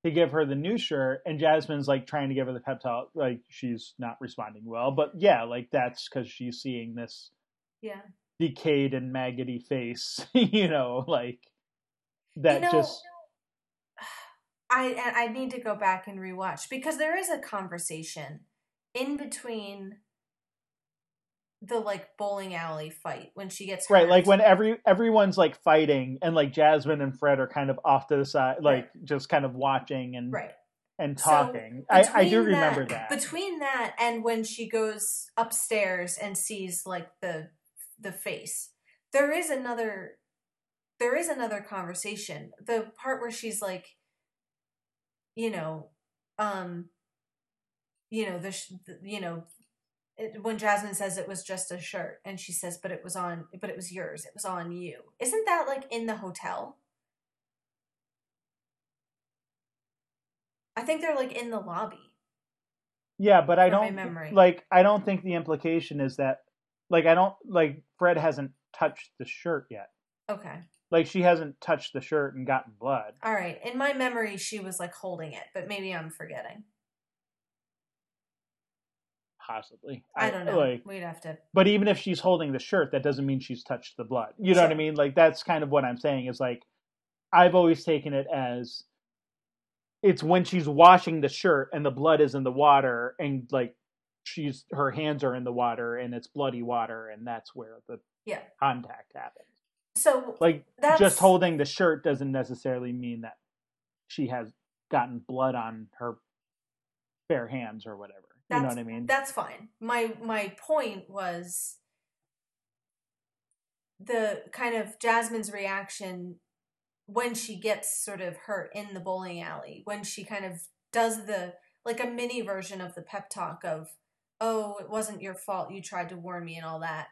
to give her the new shirt, and Jasmine's like trying to give her the pep talk, like she's not responding well. But yeah, like that's because she's seeing this Yeah. decayed and maggoty face, *laughs* you know, like that you know, just I and I need to go back and rewatch because there is a conversation in between the like bowling alley fight when she gets right like when every everyone's like fighting and like jasmine and fred are kind of off to the side like just kind of watching and right. and So, talking. I, I do remember that, between that and when she goes upstairs and sees like the the face there is another there is another conversation. The part where she's like you know um you know the, the you know it, when jasmine says it was just a shirt and she says but it was on but it was yours. It was on you. Isn't that like in the hotel? I think they're like in the lobby. Yeah but i don't like i don't think the implication is that like i don't like fred hasn't touched the shirt yet. Okay like she hasn't touched the shirt and gotten blood All right. In my memory, she was like holding it, but maybe I'm forgetting. possibly I, don't know. like We'd have to. but even if she's holding the shirt that doesn't mean she's touched the blood you know what i mean like that's kind of what i'm saying is like i've always taken it as it's when she's washing the shirt and the blood is in the water and like she's her hands are in the water and it's bloody water and that's where the Yeah. contact happens So like that's just holding the shirt doesn't necessarily mean that she has gotten blood on her bare hands or whatever you know what i mean That's fine. My my point was the kind of Jasmine's reaction when she gets sort of hurt in the bowling alley, when she kind of does the like a mini version of the pep talk of, "Oh, it wasn't your fault. You tried to warn me and all that."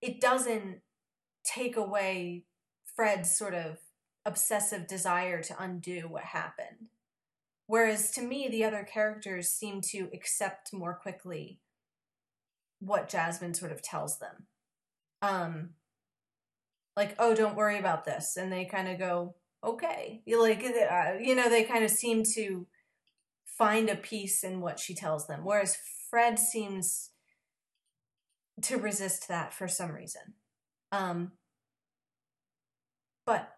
It doesn't take away Fred's sort of obsessive desire to undo what happened. Whereas to me, the other characters seem to accept more quickly what Jasmine sort of tells them. Um, like, oh, don't worry about this, and they kind of go, okay, you like, uh, you know, they kind of seem to find a peace in what she tells them. Whereas Fred seems to resist that for some reason. Um, but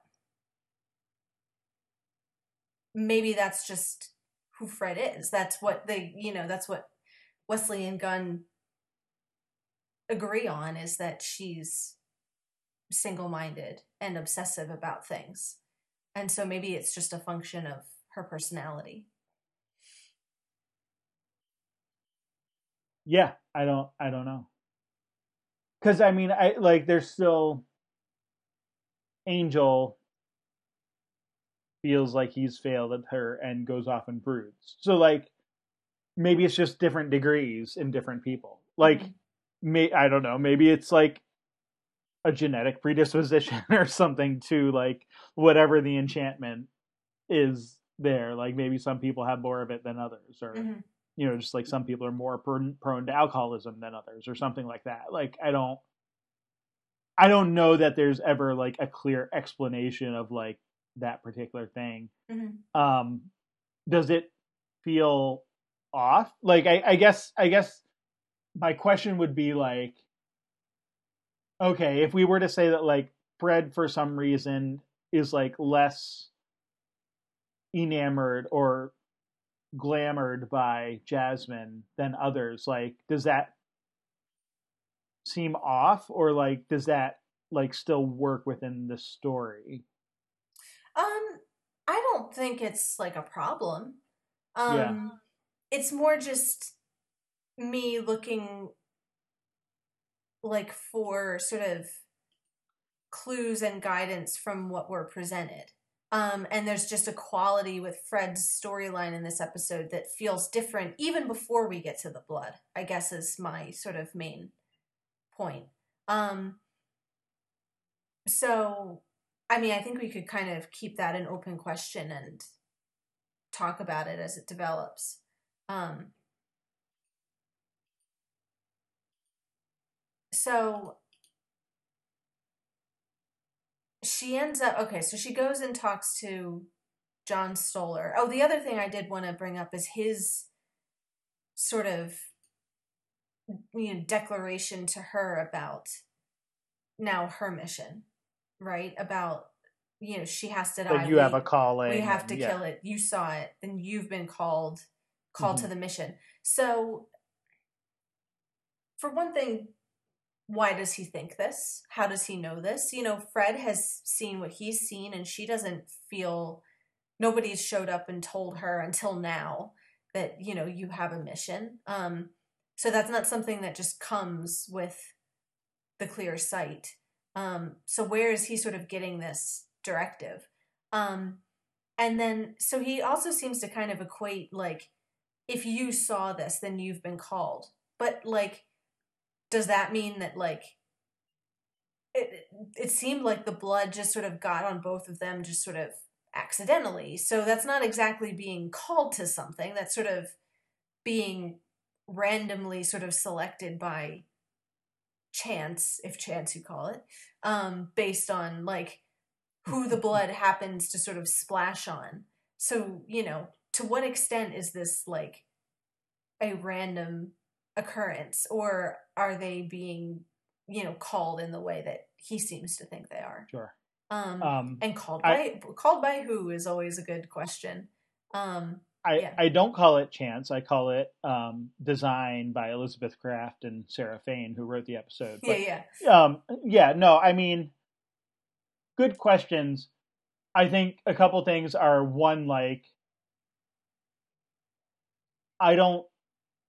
maybe that's just who Fred is. That's what they, you know, that's what Wesley and Gunn agree on is that she's single minded and obsessive about things. And so maybe it's just a function of her personality. Yeah, I don't I don't know. Cuz I mean I like there's still Angel feels like he's failed at her and goes off and broods. So like maybe it's just different degrees in different people. Like Mhm. may I don't know, maybe it's like a genetic predisposition *laughs* or something to like whatever the enchantment is there. Like maybe some people have more of it than others or Mhm. You know, just like some people are more prone, to alcoholism than others or something like that. Like I don't I don't know that there's ever like a clear explanation of like that particular thing. Mhm. Um does it feel off? Like I, I guess I guess my question would be like okay, if we were to say that like Fred for some reason is like less enamored or glamored by Jasmine than others, like does that seem off or like does that like still work within the story? Um, I don't think it's like a problem. Um, Yeah. it's more just me looking like for sort of clues and guidance from what were presented. Um, and there's just a quality with Fred's storyline in this episode that feels different even before we get to the blood, I guess is my sort of main point. Um, so, I mean, I think we could kind of keep that an open question and talk about it as it develops. Um, so, she ends up okay, so she goes and talks to John Stoller. Oh, the other thing I did want to bring up is his sort of you know declaration to her about now her mission, right? About you know she has to die. That you have a calling. we have to yeah. kill it. You saw it, and you've been called called Mm-hmm. to the mission. So, for one thing, why does he think this? How does he know this? You know, Fred has seen what he's seen, and she doesn't feel nobody's showed up and told her until now that you know you have a mission. Um, so that's not something that just comes with the clear sight. Um, so where is he sort of getting this directive? Um, and then so he also seems to kind of equate like if you saw this then you've been called but like does that mean that like it, it seemed like the blood just sort of got on both of them just sort of accidentally. So that's not exactly being called to something. That's sort of being randomly sort of selected by chance if chance you call it um based on like who the blood happens to sort of splash on. So, you know, to what extent is this like a random occurrence? Or are they being, you know, called in the way that he seems to think they are? Sure. Um, Um, and called I- by called by who is always a good question. Um, I, yeah. I don't call it chance. I call it um, design by Elizabeth Craft and Sarah Fain, who wrote the episode. yeah, But, yeah. um, yeah, no, I mean, good questions. I think a couple things are one, like, I don't,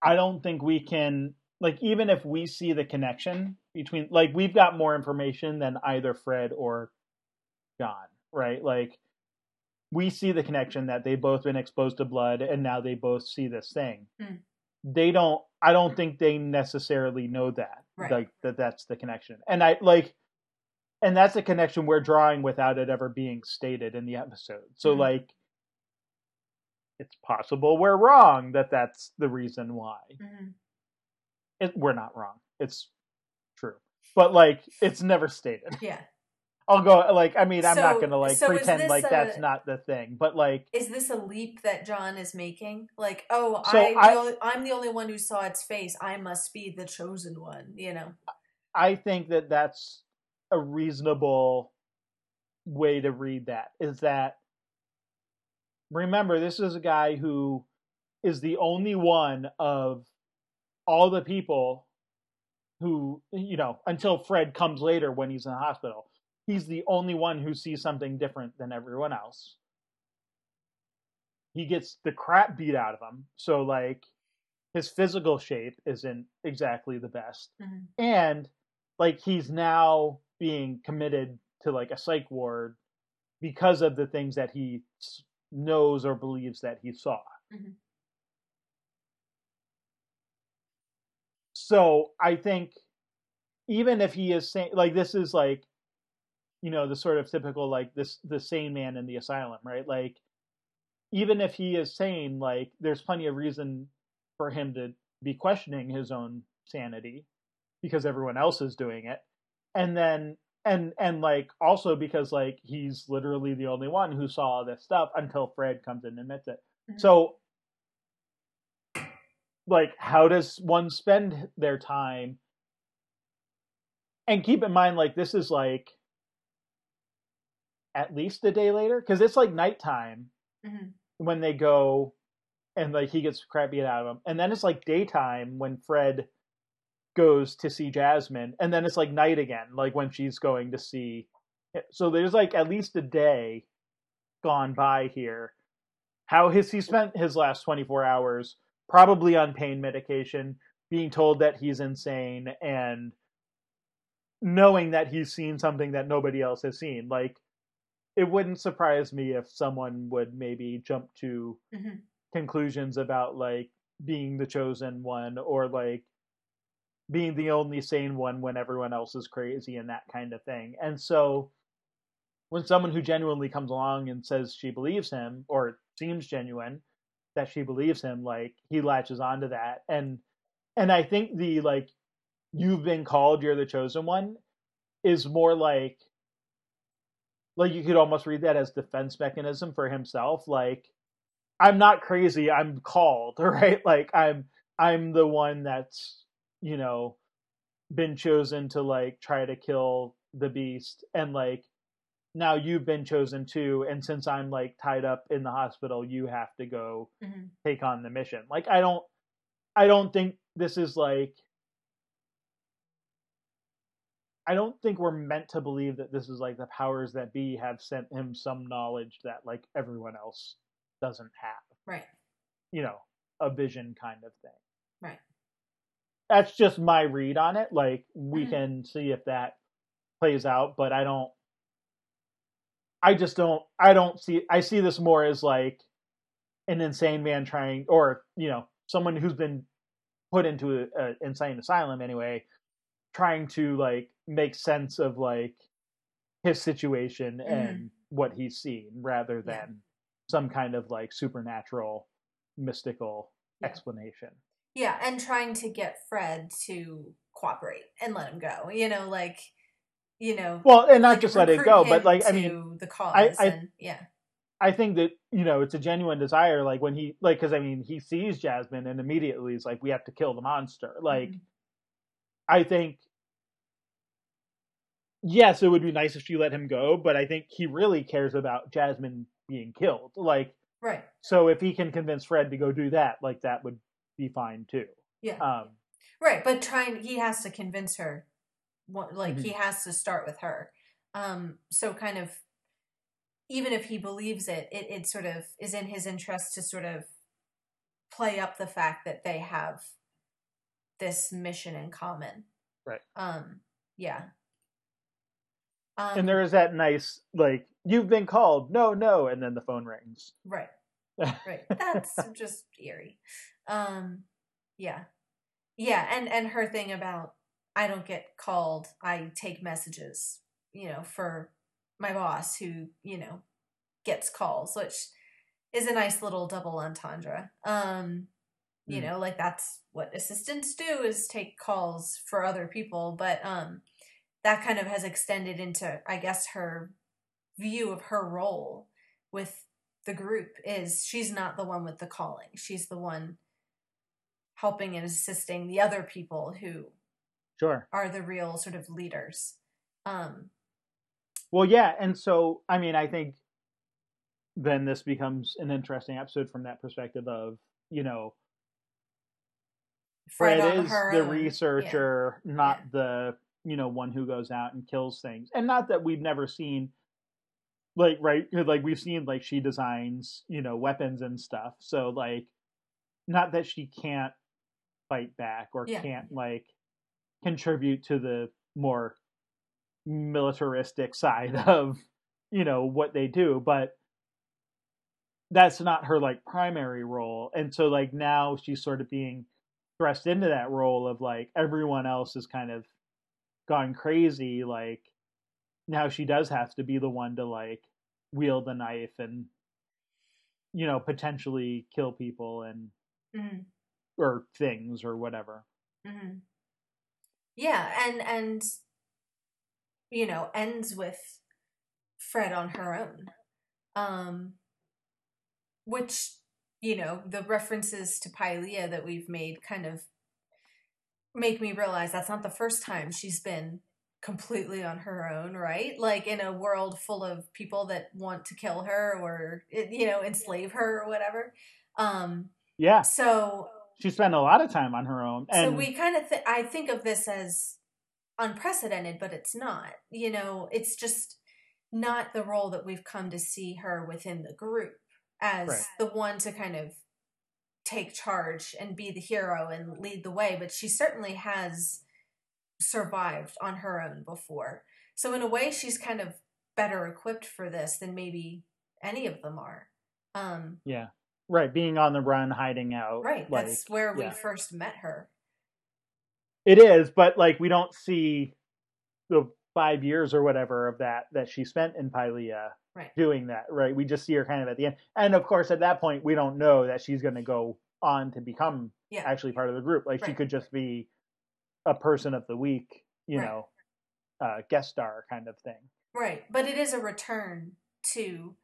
I don't think we can, like, even if we see the connection between, like, we've got more information than either Fred or John, right? Like, we see the connection that they've both been exposed to blood and now they both see this thing. Hmm. They don't, I don't think they necessarily know that, Right. like, that that's the connection. And I, like, and that's a connection we're drawing without it ever being stated in the episode. So, Mhm. like, it's possible we're wrong that that's the reason why. Mhm. It, we're not wrong. It's true. But, like, it's never stated. Yeah. I'll go, like, I mean, I'm not going to, like, so pretend like that's not the thing. But, like, Is this a leap that John is making? Like, oh, So I, I- I'm the only one who saw its face. I must be the chosen one. You know. I think that that's a reasonable way to read that is that remember this is a guy who is the only one of all the people who you know until Fred comes later when he's in the hospital he's the only one who sees something different than everyone else he gets the crap beat out of him so like his physical shape isn't exactly the best Mhm. and like he's now being committed to like a psych ward because of the things that he knows or believes that he saw. Mhm. So I think even if he is saying like this is like you know the sort of typical like this the sane man in the asylum, right? Like even if he is sane, like there's plenty of reason for him to be questioning his own sanity because everyone else is doing it. And then and and like also because like he's literally the only one who saw this stuff until Fred comes in and admits it. Mhm. So like how does one spend their time? And keep in mind like this is like at least a day later because it's like nighttime Mhm. when they go and like he gets crap beat out of him and then it's like daytime when fred goes to see jasmine. And then it's like night again like when she's going to see so there's like at least a day gone by here. How has he spent his last 24 hours probably on pain medication being told that he's insane and knowing that he's seen something that nobody else has seen like it wouldn't surprise me if someone would maybe jump to Mhm. conclusions about like being the chosen one or like being the only sane one when everyone else is crazy and that kind of thing. And so when someone who genuinely comes along and says she believes him or seems genuine that she believes him, like he latches onto that. And and I think the like you've been called, you're the chosen one is more like like you could almost read that as defense mechanism for himself. Like, I'm not crazy. I'm called, *laughs* right? Like I'm I'm the one that's you know been chosen to like try to kill the beast and like now you've been chosen too and since i'm like tied up in the hospital you have to go hmm take on the mission like i don't i don't think this is like i don't think we're meant to believe that this is like the powers that be have sent him some knowledge that like everyone else doesn't have Right. you know a vision kind of thing Right. that's just my read on it like we Mhm. can see if that plays out but i don't i just don't i don't see i see this more as like an insane man trying or you know someone who's been put into an insane asylum anyway trying to like make sense of like his situation and what he's seen rather Mm-hmm. Yeah. than some kind of like supernatural mystical Yeah. explanation Yeah, and trying to get Fred to cooperate and let him go. You know, like you know, well and not like, just let it go but like i mean the cause. I- and, yeah, I think that you know it's a genuine desire. Like when he like because I mean he sees Jasmine and immediately he's like we have to kill the monster. Like Mhm. I think yes, it would be nice if she let him go, but I think he really cares about Jasmine being killed. Like right. so if he can convince Fred to go do that, like that would be fine too. Yeah, Um right. But trying, he has to convince her. What, like Mhm. he has to start with her. Um, so kind of, even if he believes it, it it sort of is in his interest to sort of play up the fact that they have this mission in common. Right. Um. Yeah. Um, and there is that nice like you've been called. No, no, and then the phone rings. Right. *laughs* Right. That's just eerie. Um yeah. Yeah, and and her thing about I don't get called, I take messages, you know, for my boss who, you know, gets calls, which is a nice little double entendre. Um you Mm. know, like that's what assistants do is take calls for other people, but um that kind of has extended into I guess her view of her role with the group is she's not the one with the calling. She's the one helping and assisting the other people who sure. are the real sort of leaders. Um Well, yeah, and so I mean, I think then this becomes an interesting episode from that perspective of you know Fred, is the own. researcher, not Yeah. the you know one who goes out and kills things, and not that we've never seen like right like we've seen like she designs you know weapons and stuff, so like not that she can't fight back or Yeah. can't like contribute to the more militaristic side *laughs* of you know what they do but that's not her like primary role. And so like now she's sort of being thrust into that role of like everyone else is kind of gone crazy like now she does have to be the one to like wield the knife and you know potentially kill people and Mhm. or things or whatever. Hmm Yeah, and and you know ends with Fred on her own, um, which you know the references to Pylea that we've made kind of make me realize that's not the first time she's been completely on her own, right? Like in a world full of people that want to kill her or you know enslave her or whatever. Um, yeah so she spent a lot of time on her own and so we kind of th- i think of this as unprecedented but it's not you know it's just not the role that we've come to see her within the group as Right. the one to kind of take charge and be the hero and lead the way but she certainly has survived on her own before. So in a way she's kind of better equipped for this than maybe any of them are. Um yeah right being on the run hiding out right like that's where we first met her It is, but like we don't see the five years or whatever of that that she spent in Pylea Right. doing that, right? We just see her kind of at the end, and of course, at that point, we don't know that she's going to go on to become yeah actually part of the group. Like she could just be a person of the week, you Right. know, uh, guest star kind of thing. Right. But it is a return to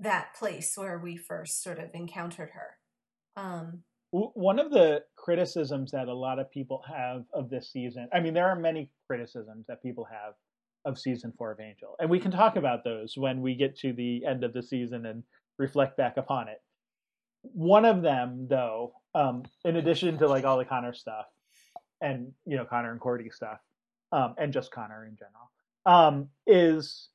that place where we first sort of encountered her. Um, one of the criticisms that a lot of people have of this season, I mean, there are many criticisms that people have of season four of Angel, and we can talk about those when we get to the end of the season and reflect back upon it. One of them, though, um, in addition to like all the Connor stuff, and you know Connor and Cordy stuff, um, and just Connor in general, um, is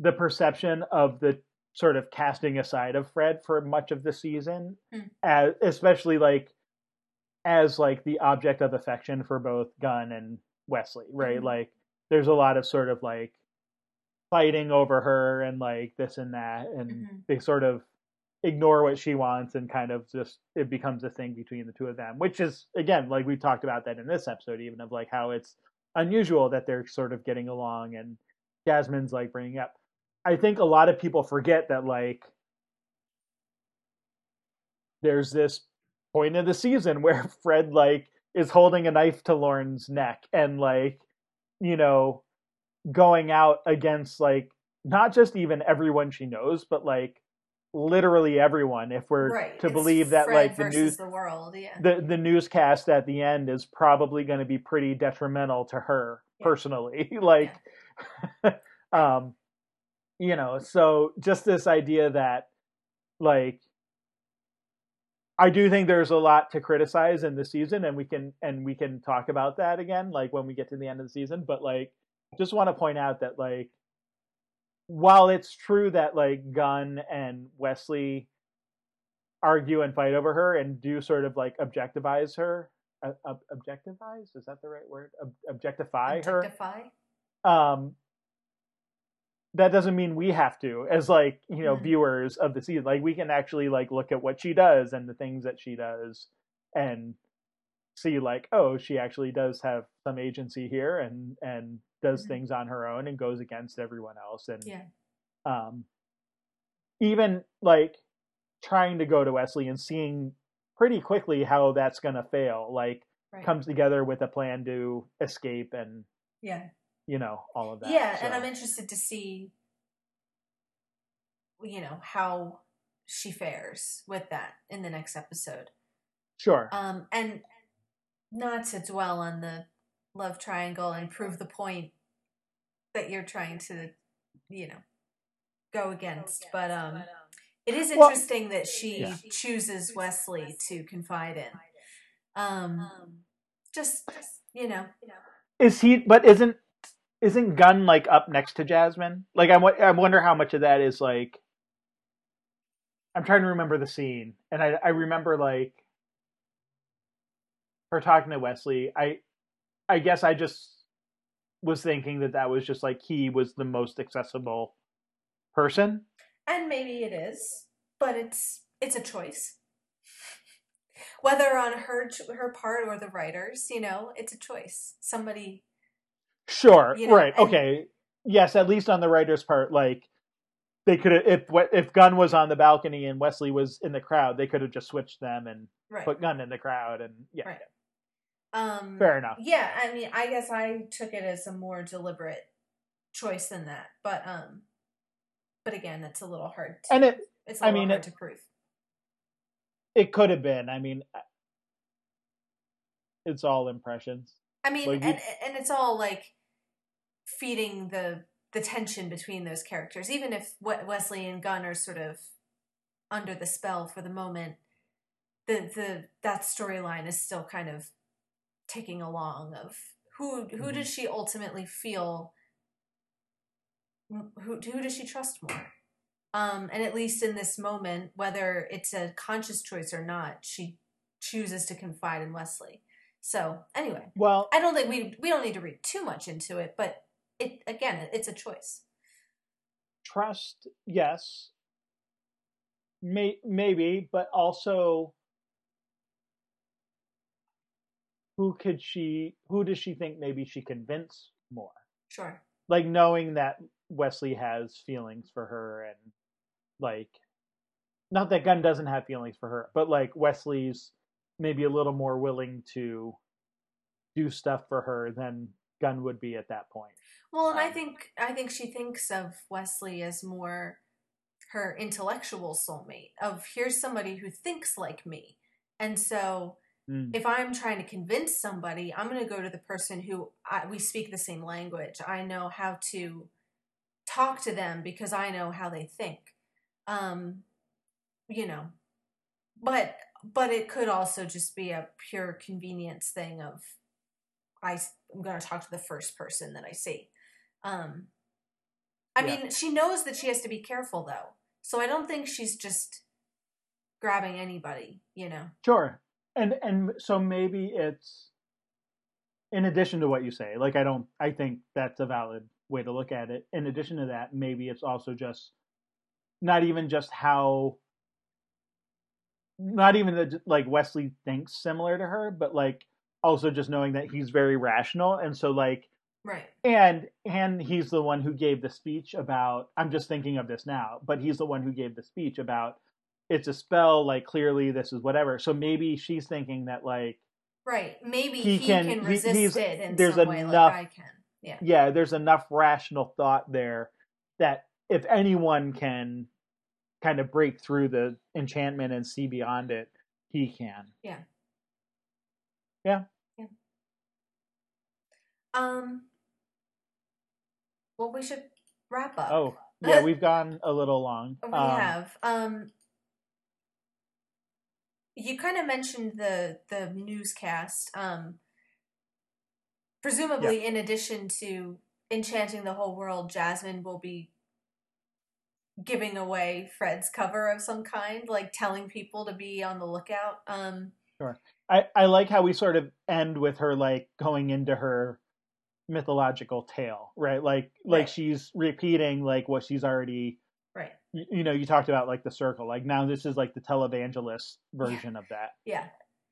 the perception of the sort of casting aside of Fred for much of the season, mm. as especially like as like the object of affection for both Gunn and Wesley, right? Mm-hmm. Like there's a lot of sort of like fighting over her and like this and that and mm-hmm. they sort of ignore what she wants and kind of just it becomes a thing between the two of them which is again like we talked about that in this episode even of like how it's unusual that they're sort of getting along and jasmine's like bringing up i think a lot of people forget that like there's this point in the season *laughs* where fred like is holding a knife to Lorne's neck and like you know going out against like not just even everyone she knows but like literally everyone if we're right. to it's believe that Fred like the news the world yeah the the newscast at the end is probably going to be pretty detrimental to her yeah. personally *laughs* like yeah. *laughs* um you know so just this idea that like I do think there's a lot to criticize in the season and we can and we can talk about that again like when we get to the end of the season but like just want to point out that like while it's true that like Gunn and Wesley argue and fight over her and do sort of like objectivize her, uh, objectivize is that the right word? Ob- objectify, objectify her. Um, that doesn't mean we have to as like you know viewers of the season like we can actually like look at what she does and the things that she does and see like oh she actually does have some agency here and and does mm-hmm. things on her own and goes against everyone else and yeah. um even like trying to go to Wesley and seeing pretty quickly how that's going to fail like right. comes together with a plan to escape and yeah you know all of that yeah so. and i'm interested to see you know how she fares with that in the next episode sure um and not to dwell on the love triangle and prove the point that you're trying to, you know, go against. But um, it is interesting well, that she yeah. chooses Wesley to confide in. Um, just just you know, you know, is he? But isn't isn't Gunn like up next to Jasmine? Like I, I wonder how much of that is like. I'm trying to remember the scene, and I I remember like her talking to Wesley. I I guess I just was thinking that that was just like he was the most accessible person. And maybe it is, but it's it's a choice. *laughs* Whether on her her part or the writers, you know, it's a choice. Somebody Sure. You know, right. And, okay. Yes, at least on the writers' part like they could have if if Gunn was on the balcony and Wesley was in the crowd, they could have just switched them and right. put Gunn in the crowd and yeah. Right. Um, Fair enough. Yeah, I mean, I guess I took it as a more deliberate choice than that, but um, but again, it's a little hard. To, and it, it's a I mean, hard it, to prove. It could have been. I mean, it's all impressions. I mean, like and and it's all like feeding the the tension between those characters. Even if Wesley and Gunn are sort of under the spell for the moment, the the that storyline is still kind of ticking along of who who mm-hmm. does she ultimately feel who who does she trust more um and at least in this moment whether it's a conscious choice or not she chooses to confide in Wesley so anyway well I don't think we we don't need to read too much into it but it again it's a choice. Trust yes. May, maybe but also who could she who does she think maybe she convince more? Sure. Like knowing that wesley has feelings for her and like not that gunn doesn't have feelings for her but like wesley's maybe a little more willing to do stuff for her than Gunn would be at that point. Well, and I Um, think I think she thinks of Wesley as more her intellectual soulmate. Of here's somebody who thinks like me, and so Mm. if I'm trying to convince somebody, I'm going to go to the person who I, we speak the same language. I know how to talk to them because I know how they think. Um, you know, but but it could also just be a pure convenience thing of I, am going to talk to the first person that I see. Um, I Yeah. mean, she knows that she has to be careful though, so I don't think she's just grabbing anybody. You know. Sure. And and so maybe it's in addition to what you say, like I don't I think that's a valid way to look at it. In addition to that, maybe it's also just not even just how not even that like Wesley thinks similar to her, but like also just knowing that he's very rational and so like Right. and and he's the one who gave the speech about i'm just thinking of this now but he's the one who gave the speech about it's a spell like clearly this is whatever so maybe she's thinking that like Right. Maybe He he, can- can, he- resist he's- it in there's some way enough- like I can. Yeah. yeah there's enough rational thought there that if anyone can kind of break through the enchantment and see beyond it he can Um. Well, we should wrap up. oh yeah we've gone a little long *laughs* We Um, have. Um. You kind of mentioned the the newscast. Um. Presumably, in addition to enchanting the whole world, Jasmine will be giving away Fred's cover of some kind, like telling people to be on the lookout. Um. I, I like how we sort of end with her like going into her mythological tale, right? Like like Right. she's repeating like what she's already Right. you, you know, you talked about like the circle. Like now this is like the televangelist version of that. Yeah.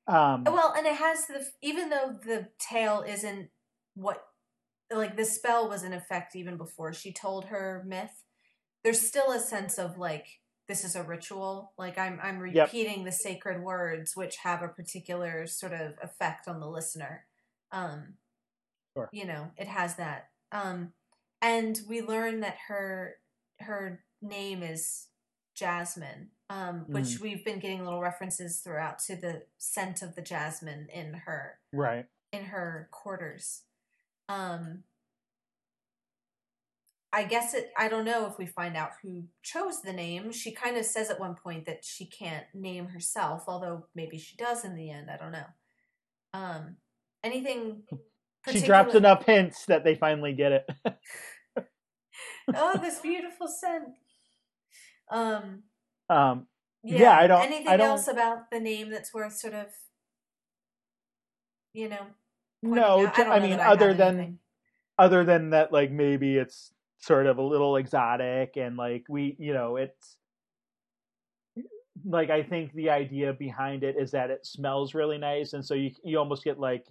Um Well, and it has the even though the tale isn't what like the spell was in effect even before she told her myth. There's still a sense of like this is a ritual. Like I'm I'm Yep. repeating the sacred words which have a particular sort of effect on the listener. Um Sure. you know, it has that. Um and we learn that her her name is Jasmine, um, which we've been getting little references throughout to the scent of the jasmine in her right. in her quarters. Um, I guess it. I don't know if we find out who chose the name. She kind of says at one point that she can't name herself, although maybe she does in the end. I don't know. Um, anything? She drops enough hints that they finally get it. *laughs* oh, this beautiful scent. Um, um Yeah, I don't- Anything I don't- else about the name that's worth sort of, you know? no, t- I mean other than anything. other than that like maybe it's sort of a little exotic and like we you know it's like i think the idea behind it is that it smells really nice and so you you almost get like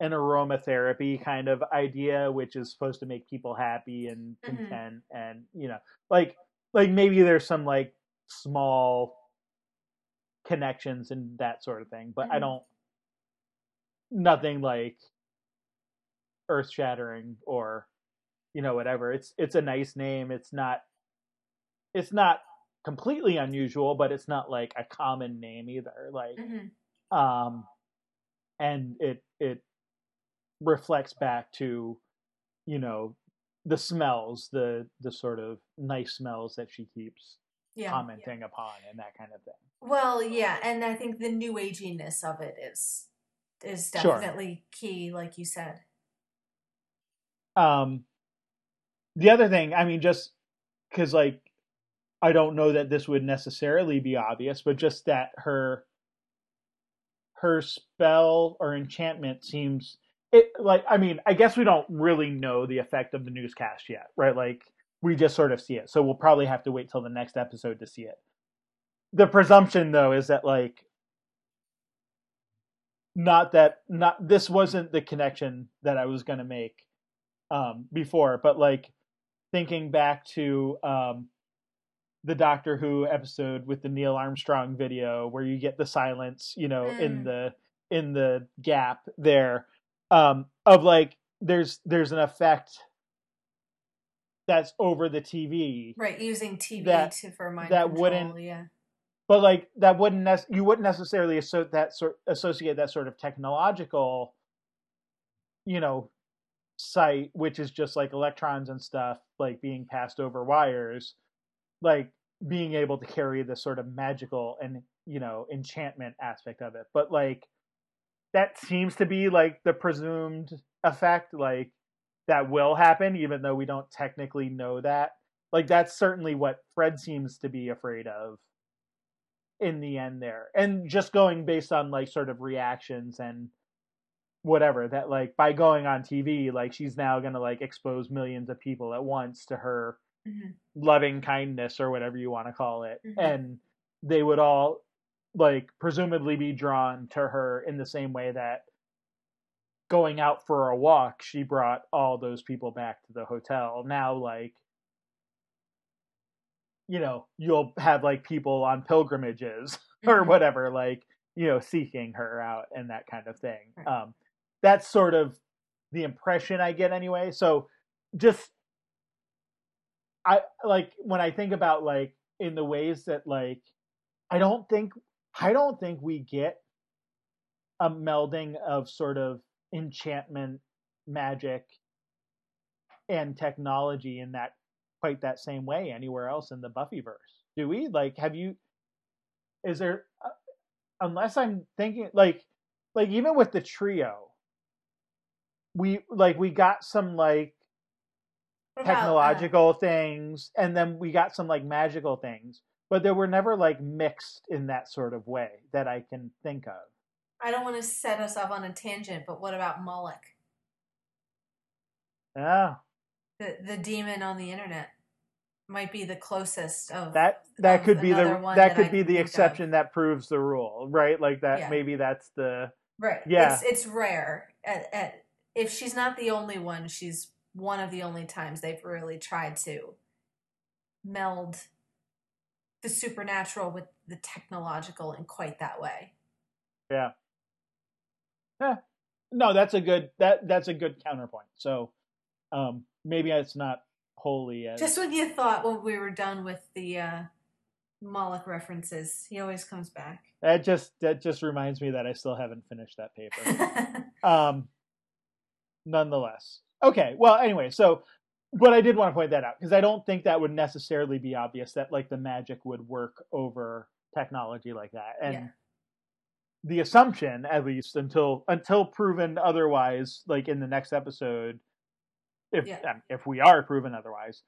an aromatherapy kind of idea which is supposed to make people happy and Mhm. content and you know like like maybe there's some like small connections and that sort of thing but i Mhm. don't nothing like earth shattering or you know whatever it's it's a nice name it's not it's not completely unusual but it's not like a common name either like Mhm. um and it it reflects back to you know the smells the the sort of nice smells that she keeps Yeah. commenting upon and that kind of thing Well, yeah, and I think the new aginess of it is is Sure. definitely key, like you said. um the other thing i mean just because like i don't know that this would necessarily be obvious but just that her her spell or enchantment seems it like i mean i guess we don't really know the effect of the newscast yet right? Like we just sort of see it. So we'll probably have to wait till the next episode to see it. The presumption though is that like not that not this wasn't the connection that i was going to make um before but like thinking back to um the doctor who episode with the neil armstrong video where you get the silence you know in Mm. the in the gap there um of like there's there's an effect that's over the TV, Right, using TV That- to for mind that control, wouldn't- yeah. but like that wouldn't nec- you wouldn't necessarily associate that sort associate that sort of technological, you know, site which is just like electrons and stuff like being passed over wires, like being able to carry the sort of magical and you know enchantment aspect of it, but like that seems to be like the presumed effect, like that will happen, even though we don't technically know that. Like that's certainly what Fred seems to be afraid of in the end there. And just going based on like sort of reactions and whatever that like by going on TV, like she's now gonna like expose millions of people at once to her Mhm. loving kindness or whatever you want to call it. Mhm. And they would all like presumably be drawn to her in the same way that going out for a walk she brought all those people back to the hotel now like you know you'll have like people on pilgrimages *laughs* or Mhm. whatever like you know seeking her out and that kind of thing Right. um that's sort of the impression i get anyway. So just i like when i think about like in the ways that like i don't think i don't think we get a melding of sort of enchantment magic and technology in that quite that same way anywhere else in the buffyverse. Do we? Like have you is there uh, unless i'm thinking like like even with the trio we like we got some like about, uh, technological things and then we got some like magical things but they were never like mixed in that sort of way that i can think of I don't want to set us off on a tangent, but what about Moloch, yeah the the demon on the internet? Might be the closest of that that of could be the that that could I be the think of. exception that proves the rule right like that Yeah. maybe that's the right. Yeah. it's it's rare. At, at if she's not the only one, she's one of the only times they've really tried to meld the supernatural with the technological in quite that way. yeah yeah no that's a good that that's a good counterpoint so um maybe it's not wholly as Just when you thought when we were done with the uh, Moloch references, he always comes back. that just that just reminds me that i still haven't finished that paper *laughs* um nonetheless okay well anyway so but i did want to point that out because i don't think that would necessarily be obvious that like the magic would work over technology like that and Yeah. the assumption at least until until proven otherwise like in the next episode if Yeah. um, if we are proven otherwise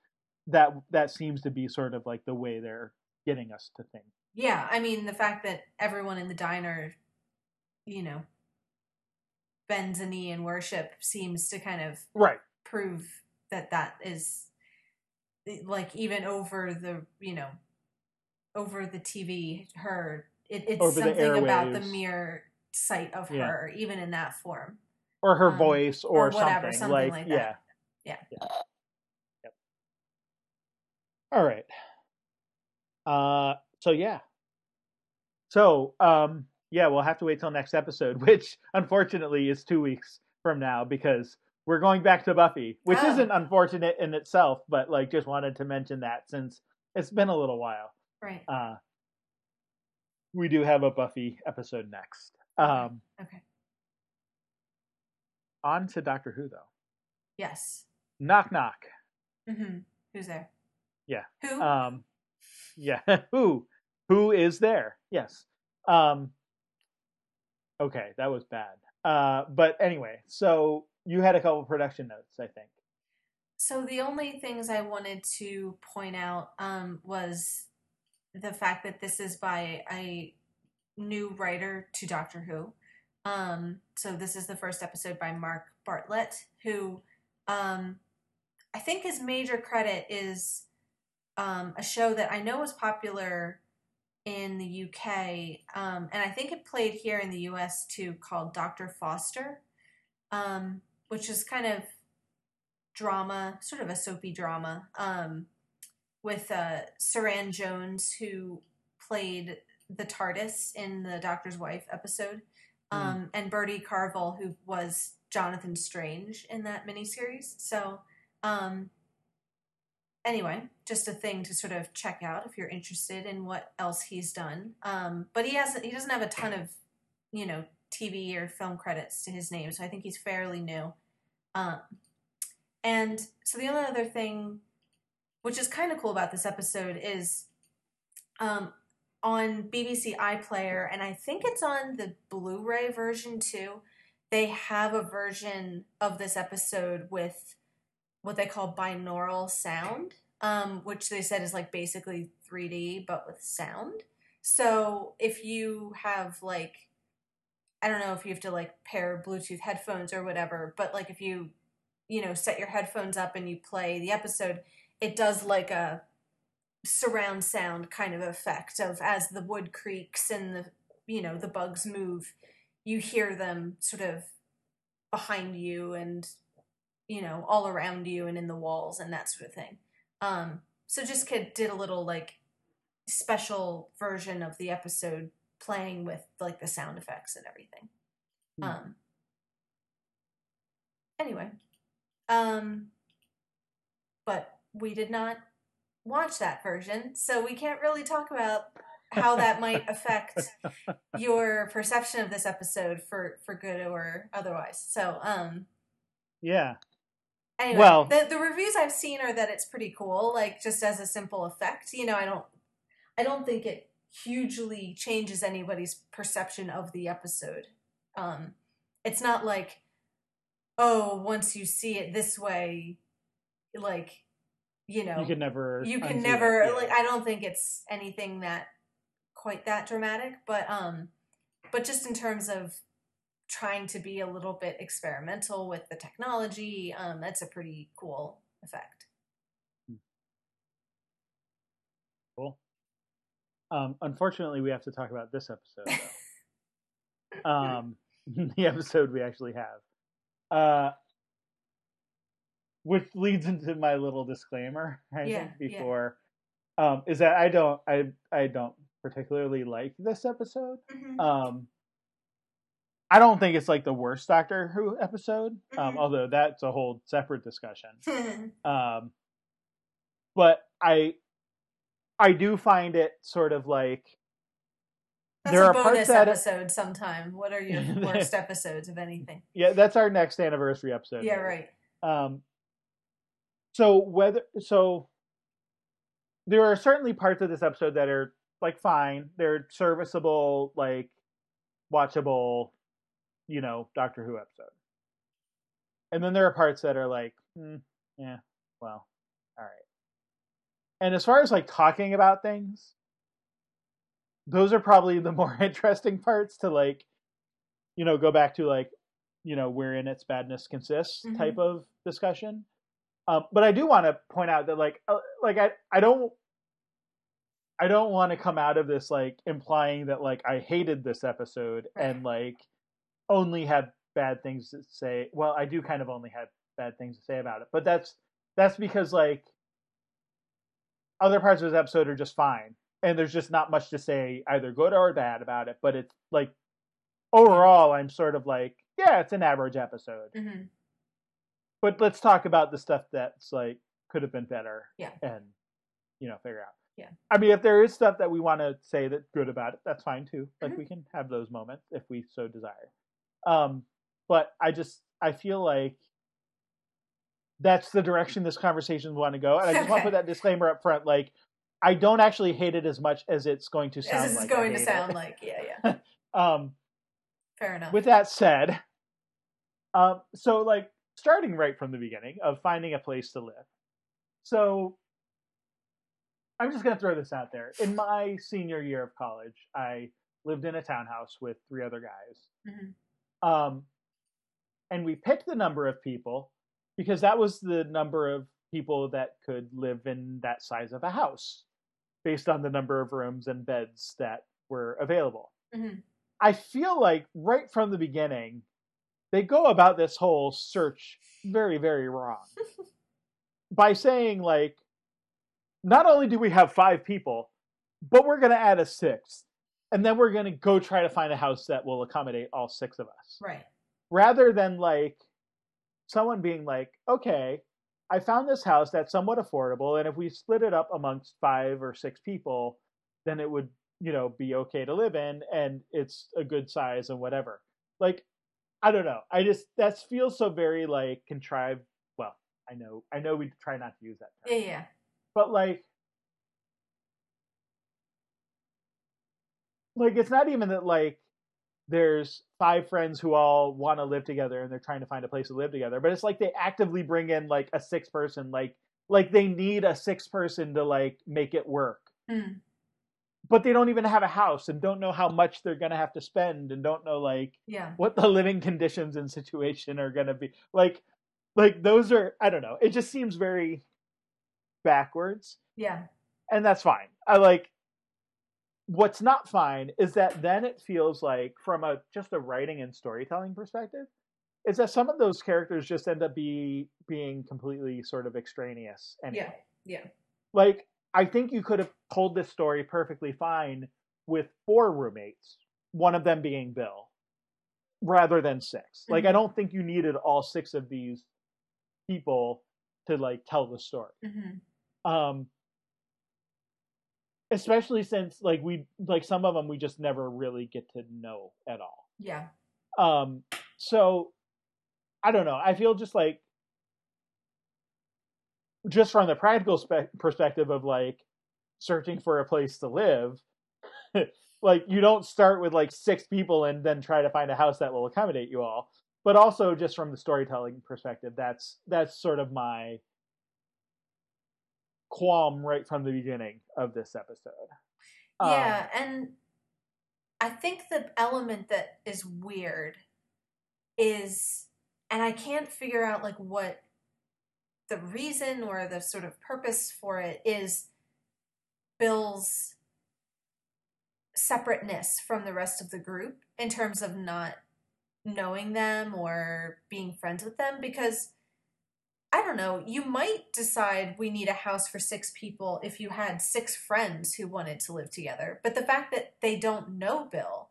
that that seems to be sort of like the way they're getting us to think yeah, I mean the fact that everyone in the diner, you know, bends a knee in worship seems to kind of right prove that that is like even over the you know over the TV her it, it's Over something about the mere sight of Yeah. her even in that form. or her Um, voice or, or whatever, something, something like, like yeah. Yeah. Yep. all right uh so yeah so um yeah we'll have to wait till next episode *laughs* which unfortunately is two weeks from now because we're going back to buffy which Oh. isn't unfortunate in itself but like just wanted to mention that since it's been a little while Right. uh we do have a buffy episode next um Okay. on to doctor who though Yes. knock knock hmm Who's there? Yeah. Who? um yeah *laughs* who who is there yes um okay that was bad uh but anyway so you had a couple production notes i think So the only things I wanted to point out um, was the fact that this is by a new writer to Doctor Who. Um, so this is the first episode by Mark Bartlett, who um, I think his major credit is um, a show that I know is popular in the UK, um, and I think it played here in the US too, called Doctor Foster, um, which is kind of drama, sort of a soapy drama, um, with uh, Suranne Jones, who played the TARDIS in the Doctor's Wife episode, um, and Bertie Carvel, who was Jonathan Strange in that miniseries. So, um, anyway, just a thing to sort of check out if you're interested in what else he's done. Um, but he hasn't. He doesn't have a ton of, you know, TV or film credits to his name, so I think he's fairly new. Um, and so the only other thing, which is kind of cool about this episode, is um, on BBC iPlayer, and I think it's on the Blu-ray version too. They have a version of this episode with what they call binaural sound, um, which they said is like basically 3D but with sound. So if you have like, I don't know if you have to like pair Bluetooth headphones or whatever, but like if you, you know, set your headphones up and you play the episode, it does like a surround sound kind of effect of as the wood creaks and the, you know, the bugs move, you hear them sort of behind you and you know, all around you and in the walls and that sort of thing. Um, so just kid did a little like special version of the episode playing with like the sound effects and everything. Hmm. Um, anyway, um, but we did not watch that version, so we can't really talk about how that might affect *laughs* your perception of this episode for for good or otherwise. So, um, Yeah. Anyway, Well- the the reviews I've seen are that it's pretty cool, like just as a simple effect. You know, I don't I don't think it hugely changes anybody's perception of the episode. Um it's not like oh, once you see it this way, like you know, You can never. you can never it, like I don't think it's anything that quite that dramatic, but um but just in terms of trying to be a little bit experimental with the technology, um that's a pretty cool effect. Cool. Um, unfortunately, we have to talk about this episode, *laughs* um, *laughs* the episode we actually have. Uh, which leads into my little disclaimer, I Yeah, think, yeah. before, um, is that I don't, I, I don't particularly like this episode. Um, I don't think it's like the worst Doctor Who episode, um, Mhm. although that's a whole separate discussion. *laughs* Um, but I, I do find it sort of like That's There a are parts bonus that- episode sometime. What are your *laughs* worst episodes, of anything? yeah, that's our next anniversary episode. Yeah, right. Um, so whether so, there are certainly parts of this episode that are like fine. They're serviceable, like watchable, you know, Doctor Who episode. And then there are parts that are like, hmm, yeah, well, all right. And as far as like talking about things, those are probably the more *laughs* interesting parts to like, you know, go back to like, you know, wherein its badness consists Mhm. type of discussion. Um, but I do want to point out that like, uh, like I, I don't, I don't want to come out of this like implying that like I hated this episode and *laughs* like only have bad things to say. Well, I do kind of only have bad things to say about it, but that's that's because like other parts of this episode are just fine, and there's just not much to say either good or bad about it. But it's like overall, I'm sort of like, yeah, it's an average episode. hmm But let's talk about the stuff that's like could have been better. Yeah. and you know figure out. Yeah. I mean, if there is stuff that we want to say that's good about it, that's fine too. Like Mhm. we can have those moments if we so desire. Um, but I just I feel like that's the direction this conversation want to go, and I just want to put that disclaimer up front. Like, I don't actually hate it as much as it's going to sound As this like going to sound it. like, yeah, yeah. *laughs* Um, Fair enough. with that said, um, so like starting right from the beginning of finding a place to live. So I'm just gonna throw this out there. In my senior year of college, I lived in a townhouse with three other guys. Mhm. Um, and we picked the number of people because that was the number of people that could live in that size of a house based on the number of rooms and beds that were available. Mhm. I feel like right from the beginning, they go about this whole search very, very wrong *laughs* by saying, like, not only do we have five people, but we're going to add a sixth. And then we're going to go try to find a house that will accommodate all six of us. Right. rather than like someone being like, okay, I found this house that's somewhat affordable, and if we split it up amongst five or six people, then it would, you know, be okay to live in, and it's a good size and whatever. Like, I don't know. I just that feels so very like contrived. Well, I know, I know, we try not to use that term. Yeah, yeah. But like, like it's not even that like there's five friends who all want to live together and they're trying to find a place to live together but it's like they actively bring in like a six person like like they need a six person to like make it work. Mm. but they don't even have a house and don't know how much they're going to have to spend and don't know like yeah. what the living conditions and situation are going to be. Like like those are i don't know it just seems very backwards. Yeah. And that's fine. I like what's not fine is that then it feels like from a just a writing and storytelling perspective is that some of those characters just end up be being completely sort of extraneous anyway. Yeah. Yeah. Like I think you could have told this story perfectly fine with four roommates, one of them being Bill, rather than 6 mm-hmm. Like I mm-hmm. don't think you needed all six of these people to like tell the story. Mm-hmm. Um especially since like we like some of them we just never really get to know at all. Yeah. Um so i don't know i feel just like just from the practical spe- perspective of like searching for a place to live *laughs* like you don't start with like six people and then try to find a house that will accommodate you all. But also just from the storytelling perspective that's that's sort of my qualm right from the beginning of this episode. Yeah, um, and I think the element that is weird is, and I can't figure out like what the reason or the sort of purpose for it is Bill's separateness from the rest of the group in terms of not knowing them or being friends with them because I don't know, you might decide we need a house for six people if you had six friends who wanted to live together. But the fact that they don't know Bill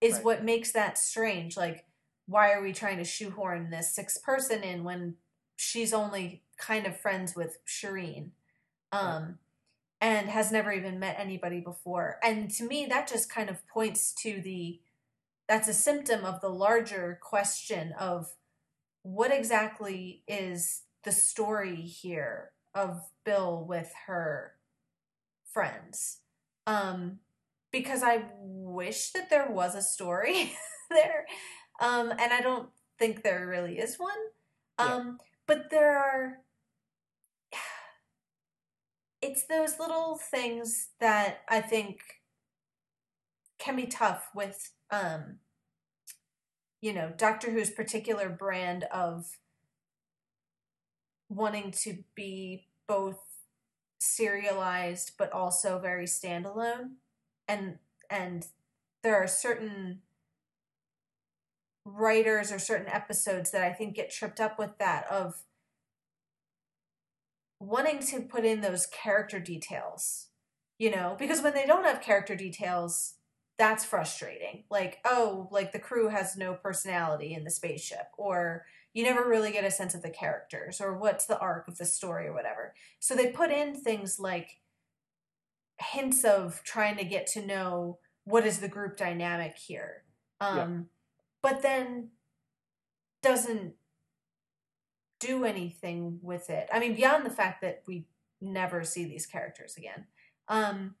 is right. what makes that strange. Like, why are we trying to shoehorn this sixth person in when she's only kind of friends with Shireen? Um, right. and has never even met anybody before. And to me, that just kind of points to the that's a symptom of the larger question of what exactly is the story here of Bill with her friends. Um, because I wish that there was a story *laughs* there. Um, and I don't think there really is one. Um, yeah. but there are *sighs* it's those little things that I think can be tough with um you know, Doctor Who's particular brand of wanting to be both serialized but also very standalone. And and there are certain writers or certain episodes that I think get tripped up with that of wanting to put in those character details you know? Because when they don't have character details that's frustrating. Like oh like the crew has no personality in the spaceship or you never really get a sense of the characters or what's the arc of the story or whatever. So they put in things like hints of trying to get to know what is the group dynamic here. Um, yeah. But then doesn't do anything with it. I mean, beyond the fact that we never see these characters again. Um,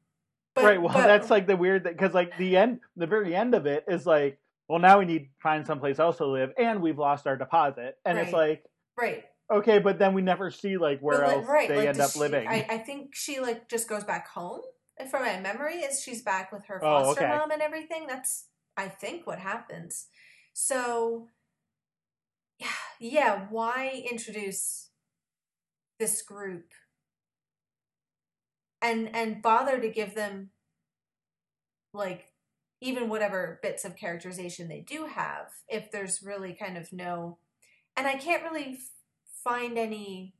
but, right. Well, but, that's like the weird thing because like the end, the very end of it is like well, now we need to find someplace else to live, and we've lost our deposit. And right. it's like, right. Okay, but then we never see like where well, else right. they like, end up she, living. I, I, think she like just goes back home. And from my memory, is she's back with her oh, foster oh, okay. mom and everything. That's I think what happens. So, yeah, *sighs* yeah. Why introduce this group and and bother to give them like even whatever bits of characterization they do have, if there's really kind of no, and I can't really find any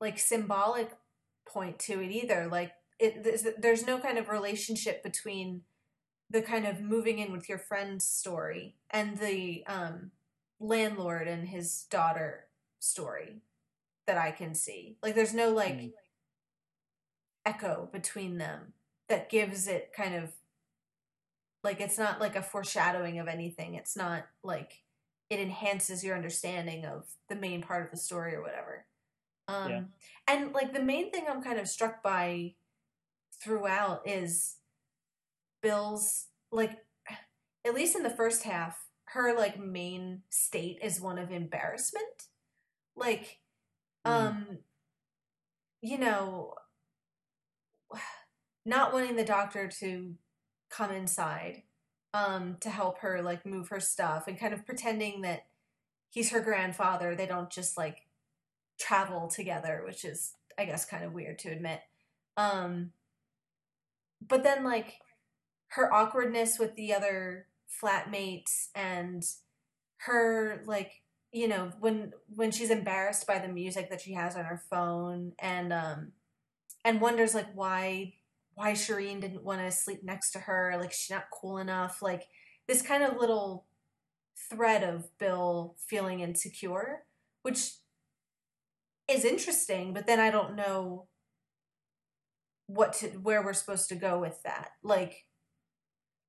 like symbolic point to it either. Like it, there's, no kind of relationship between the kind of moving in with your friend's story and the um landlord and his daughter story that I can see. Like there's no like Mm. echo between them that gives it kind of like it's not like a foreshadowing of anything. It's not like it enhances your understanding of the main part of the story or whatever. Um Yeah. and like the main thing I'm kind of struck by throughout is Bill's like at least in the first half, her like main state is one of embarrassment. Like Mm. um you know *sighs* not wanting the doctor to come inside um to help her like move her stuff and kind of pretending that he's her grandfather. They don't just like travel together which is i guess kind of weird to admit. Um but then like her awkwardness with the other flatmates and her like you know when when she's embarrassed by the music that she has on her phone and um and wonders like why why Shireen didn't want to sleep next to her like she's not cool enough like this kind of little thread of Bill feeling insecure which is interesting but then I don't know what to where we're supposed to go with that. Like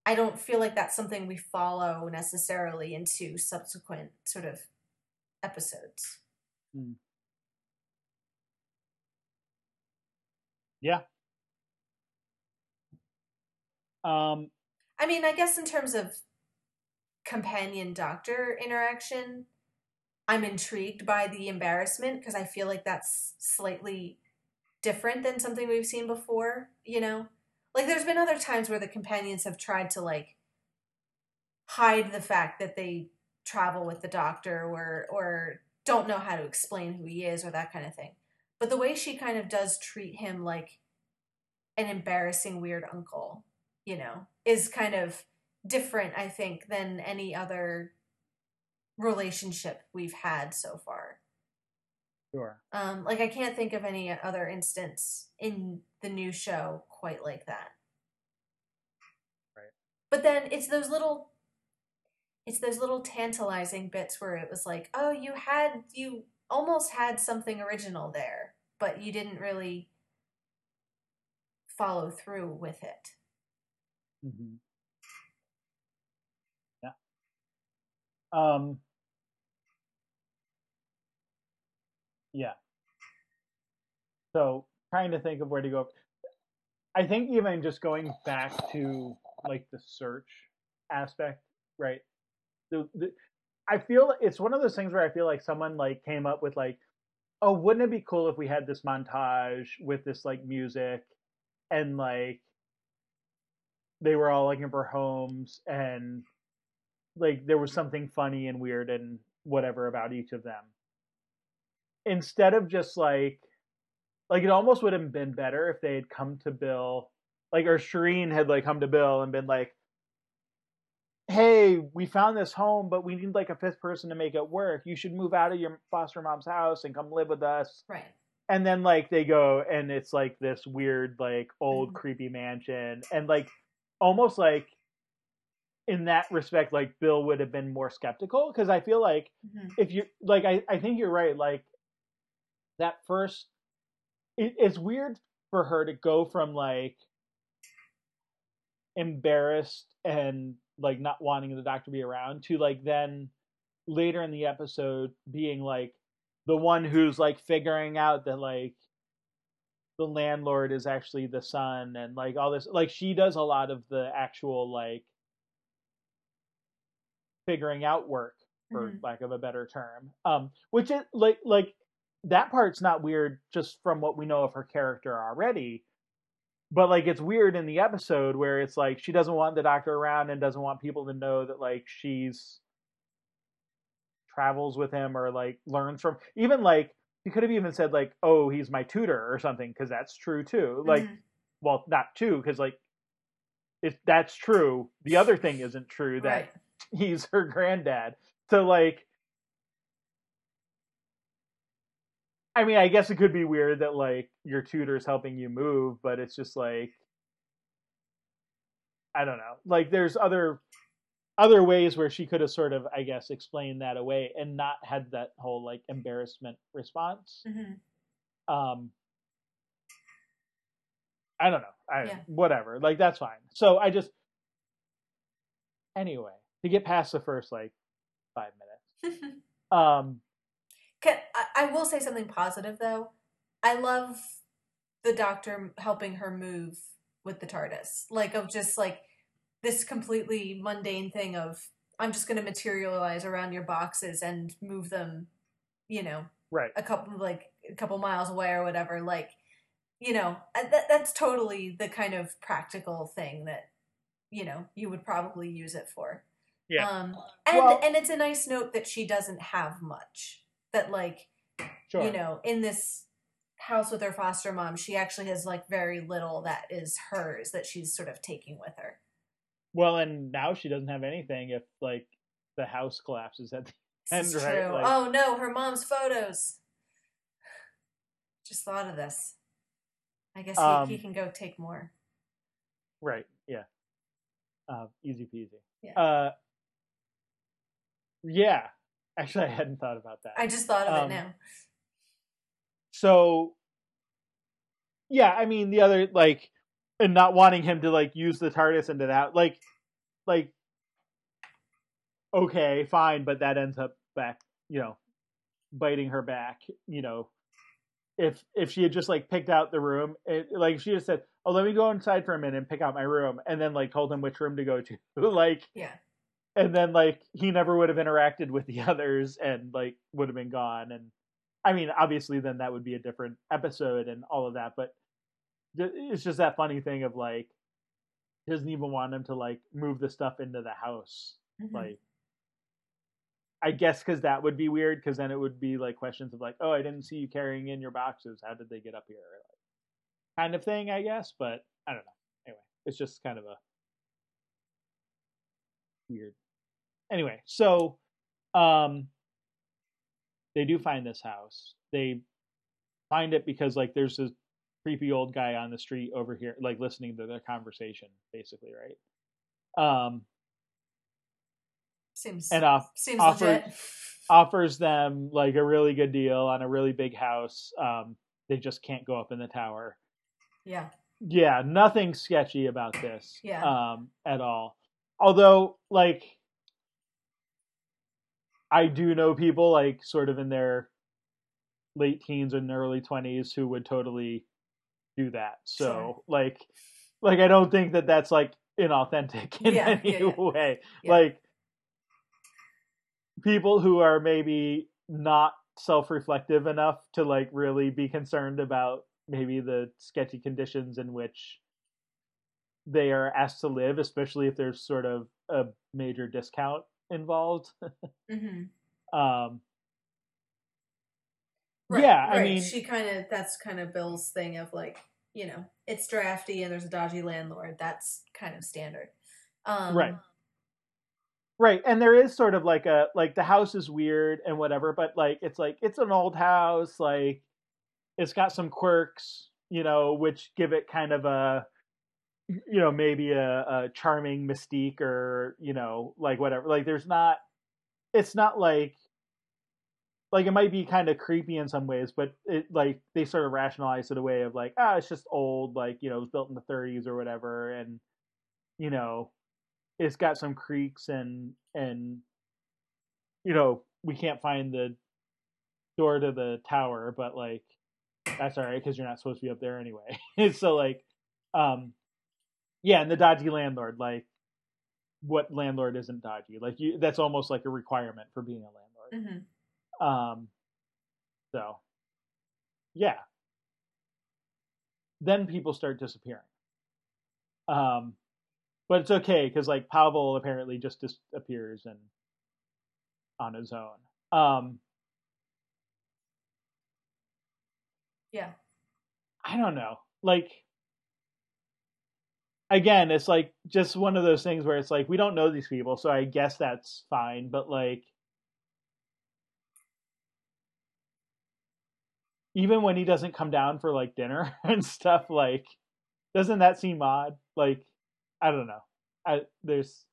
I don't feel like that's something we follow necessarily into subsequent sort of episodes. Hmm. Um, I mean, I guess in terms of companion doctor interaction, I'm intrigued by the embarrassment because I feel like that's slightly different than something we've seen before, you know? Like there's been other times where the companions have tried to like hide the fact that they travel with the doctor or or don't know how to explain who he is or that kind of thing. But the way she kind of does treat him like an embarrassing weird uncle, you know, is kind of different, I think, than any other relationship we've had so far. sure. Um, like I can't think of any other instance in the new show quite like that. Right. But then it's those little it's those little tantalizing bits where it was like, oh, you had you almost had something original there, but you didn't really follow through with it. Hmm Yeah. Um. Yeah. So trying to think of where to go. I think even just going back to like the search aspect, right? The, the I feel it's one of those things where I feel like someone like came up with like, oh, wouldn't it be cool if we had this montage with this like music and like they were all looking for homes and like there was something funny and weird and whatever about each of them instead of just like like it almost would have been better if they had come to bill like or Shireen had like come to bill and been like hey we found this home but we need like a fifth person to make it work you should move out of your foster mom's house and come live with us Right. and then like they go and it's like this weird like old Mhm. creepy mansion and like almost like in that respect like bill would have been more skeptical because i feel like Mhm. if you like I, I think you're right like that first it, it's weird for her to go from like embarrassed and like not wanting the doctor to be around to like then later in the episode being like the one who's like figuring out that like the landlord is actually the son and like all this like she does a lot of the actual like figuring out work for Mhm. lack of a better term um which is like like that part's not weird just from what we know of her character already but like it's weird in the episode where it's like she doesn't want the doctor around and doesn't want people to know that like she's travels with him or like learns from even like you could have even said like oh he's my tutor or something because that's true too like Mhm. well not too because like if that's true the other thing isn't true that right. *laughs* he's her granddad. So like I mean, I guess it could be weird that like your tutor's helping you move, but it's just like I don't know. Like there's other other ways where she could have sort of, I guess, explained that away and not had that whole like embarrassment response. hmm Um, I don't know. I Yeah. whatever. Like that's fine. So I just anyway to get past the first like five minutes. *laughs* Um, Can, I, I will say something positive though. I love the doctor helping her move with the TARDIS. Like of just like this completely mundane thing of I'm just going to materialize around your boxes and move them, you know, right. a couple like a couple miles away or whatever. Like, you know, that that's totally the kind of practical thing that you know you would probably use it for. Yeah. Um, and Well- and it's a nice note that she doesn't have much. That like Sure. you know in this house with her foster mom, she actually has like very little that is hers that she's sort of taking with her. Well, and now she doesn't have anything if like the house collapses at the This is And, *laughs* right, true. like- oh no, her mom's photos. Just thought of this. I guess he, Um, he can go take more. right. Yeah. Uh, easy peasy. Yeah. Uh, yeah. Actually, I hadn't thought about that. I just thought of um, it now. so yeah i mean the other like and not wanting him to like use the tardis into that like like okay fine but that ends up back you know biting her back you know if if she had just like picked out the room it, like she just said oh let me go inside for a minute and pick out my room and then like told him which room to go to *laughs* like Yeah. and then like he never would have interacted with the *laughs* others and like would have been gone and i mean obviously then that would be a different episode and all of that but it's just that funny thing of like doesn't even want him to like move the stuff into the house. Mhm. like i guess because that would be weird because then it would be like questions of like oh i didn't see you carrying in your boxes. How did they get up here? Like, kind of thing i guess but i don't know. Anyway it's just kind of a weird. Anyway so um they do find this house. They find it because like there's this creepy old guy on the street over here like listening to their conversation basically right um seems and off seems offer- legit. offers them like a really good deal on a really big house um they just can't go up in the tower Yeah. yeah nothing sketchy about this Yeah. um at all although like i do know people like sort of in their late teens and early 20s who would totally do that. So like like i don't think that that's like inauthentic in Yeah, any yeah, yeah. way. Like people who are maybe not self-reflective enough to like really be concerned about maybe the sketchy conditions in which they are asked to live especially if there's sort of a major discount involved. Hmm *laughs* um Right, Yeah, I right. mean- she kind of that's kind of Bill's thing of like, you know, it's drafty and there's a dodgy landlord. That's kind of standard. Um, Right. right and there is sort of like a like the house is weird and whatever but like it's like it's an old house like it's got some quirks you know which give it kind of a you know maybe a, a charming mystique or you know like whatever like there's not it's not like like it might be kind of creepy in some ways but it like they sort of rationalize it away of like ah it's just old like you know it was built in the 30s or whatever and you know it's got some creaks and and you know we can't find the door to the tower but like that's all right because you're not supposed to be up there anyway. *laughs* So like um yeah and the dodgy landlord like what landlord isn't dodgy? Like you that's almost like a requirement for being a landlord. Mhm. Um so yeah. Then people start disappearing. Um but it's okay because like pavel apparently just disappears and on his own. Um Yeah. i don't know. Like again it's like just one of those things where it's like we don't know these people so i guess that's fine but like even when he doesn't come down for like dinner *laughs* and stuff like doesn't that seem odd like i don't know i there's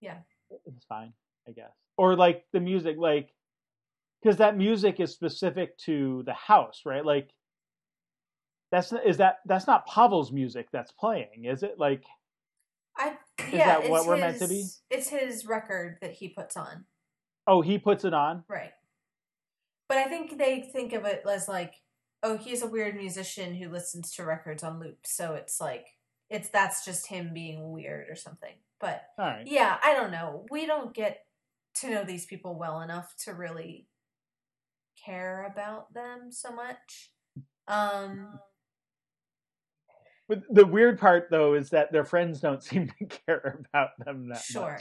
Yeah. it's fine, I guess. Or like the music, like because that music is specific to the house, right? Like that's is that that's not Pavel's music that's playing, is it? Like I Is yeah, that what we're meant to be? It's his record that he puts on, oh, he puts it on. right? But I think they think of it as like, oh, he's a weird musician who listens to records on loop, so it's like it's that's just him being weird or something. But right. yeah, I don't know. We don't get to know these people well enough to really care about them so much. Um, But the weird part though is that their friends don't *laughs* seem to care about them that sure,